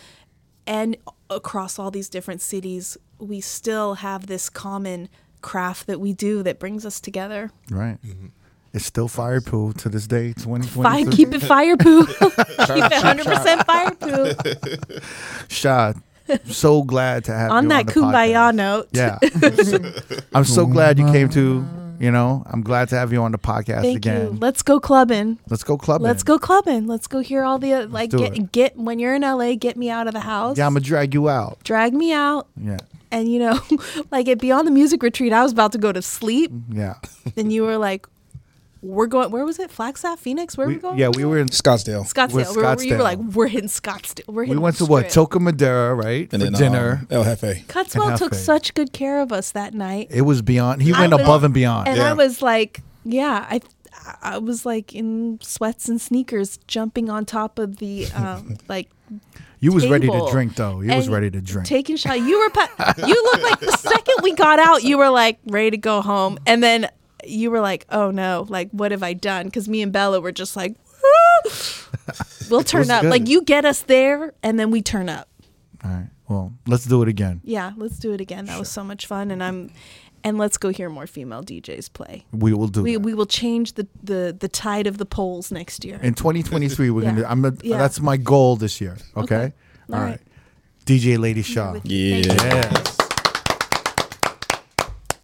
and across all these different cities, we still have this common craft that we do that brings us together. Right. Mm-hmm. It's still fire poo to this day. Twenty Fire, keep it fire poo. keep it 100% fire poo. Shad, so glad to have on you that the kumbaya podcast. note. Yeah. I'm so glad you came to. You know, I'm glad to have you on the podcast Thank again. you. Let's go clubbing. Let's go clubbing. Let's go clubbing. Let's go hear all the uh, like get it. get when you're in LA, get me out of the house. Yeah, I'm gonna drag you out. drag me out. Yeah. And you know, like at Beyond the Music Retreat, I was about to go to sleep. Yeah. and you were like, we're going. Where was it? Flagstaff, Phoenix. Where We- are we going? yeah, we were in. Scottsdale. Scottsdale. We're We're, we were like, we're hitting Scottsdale. We're We went to what strip. Toca Madera, right, And for then dinner. Um, El Jefe. Cutswell and took such good care of us that night. it was beyond. He I went was- above and beyond. And Yeah. I was like, yeah, I I was like in sweats and sneakers jumping on top of the um like you was ready to drink though. You was ready to drink. Taking shot. You were pa- you looked like the second we got out, you were like ready to go home. And then you were like, "Oh no, like what have I done?" Cuz me and Bella were just like, "We'll turn up." good. Like you get us there and then we turn up. All right. Well, let's do it again. Yeah, let's do it again. That was so much fun and I'm and let's go hear more female DJs play. We will do. We, that. we will change the, the, the tide of the polls next year. in 2023 we're Yeah. gonna. I'm. A, Yeah. That's my goal this year. Okay. Okay. All All right. right. DJ Lady Sha. With you. Yeah.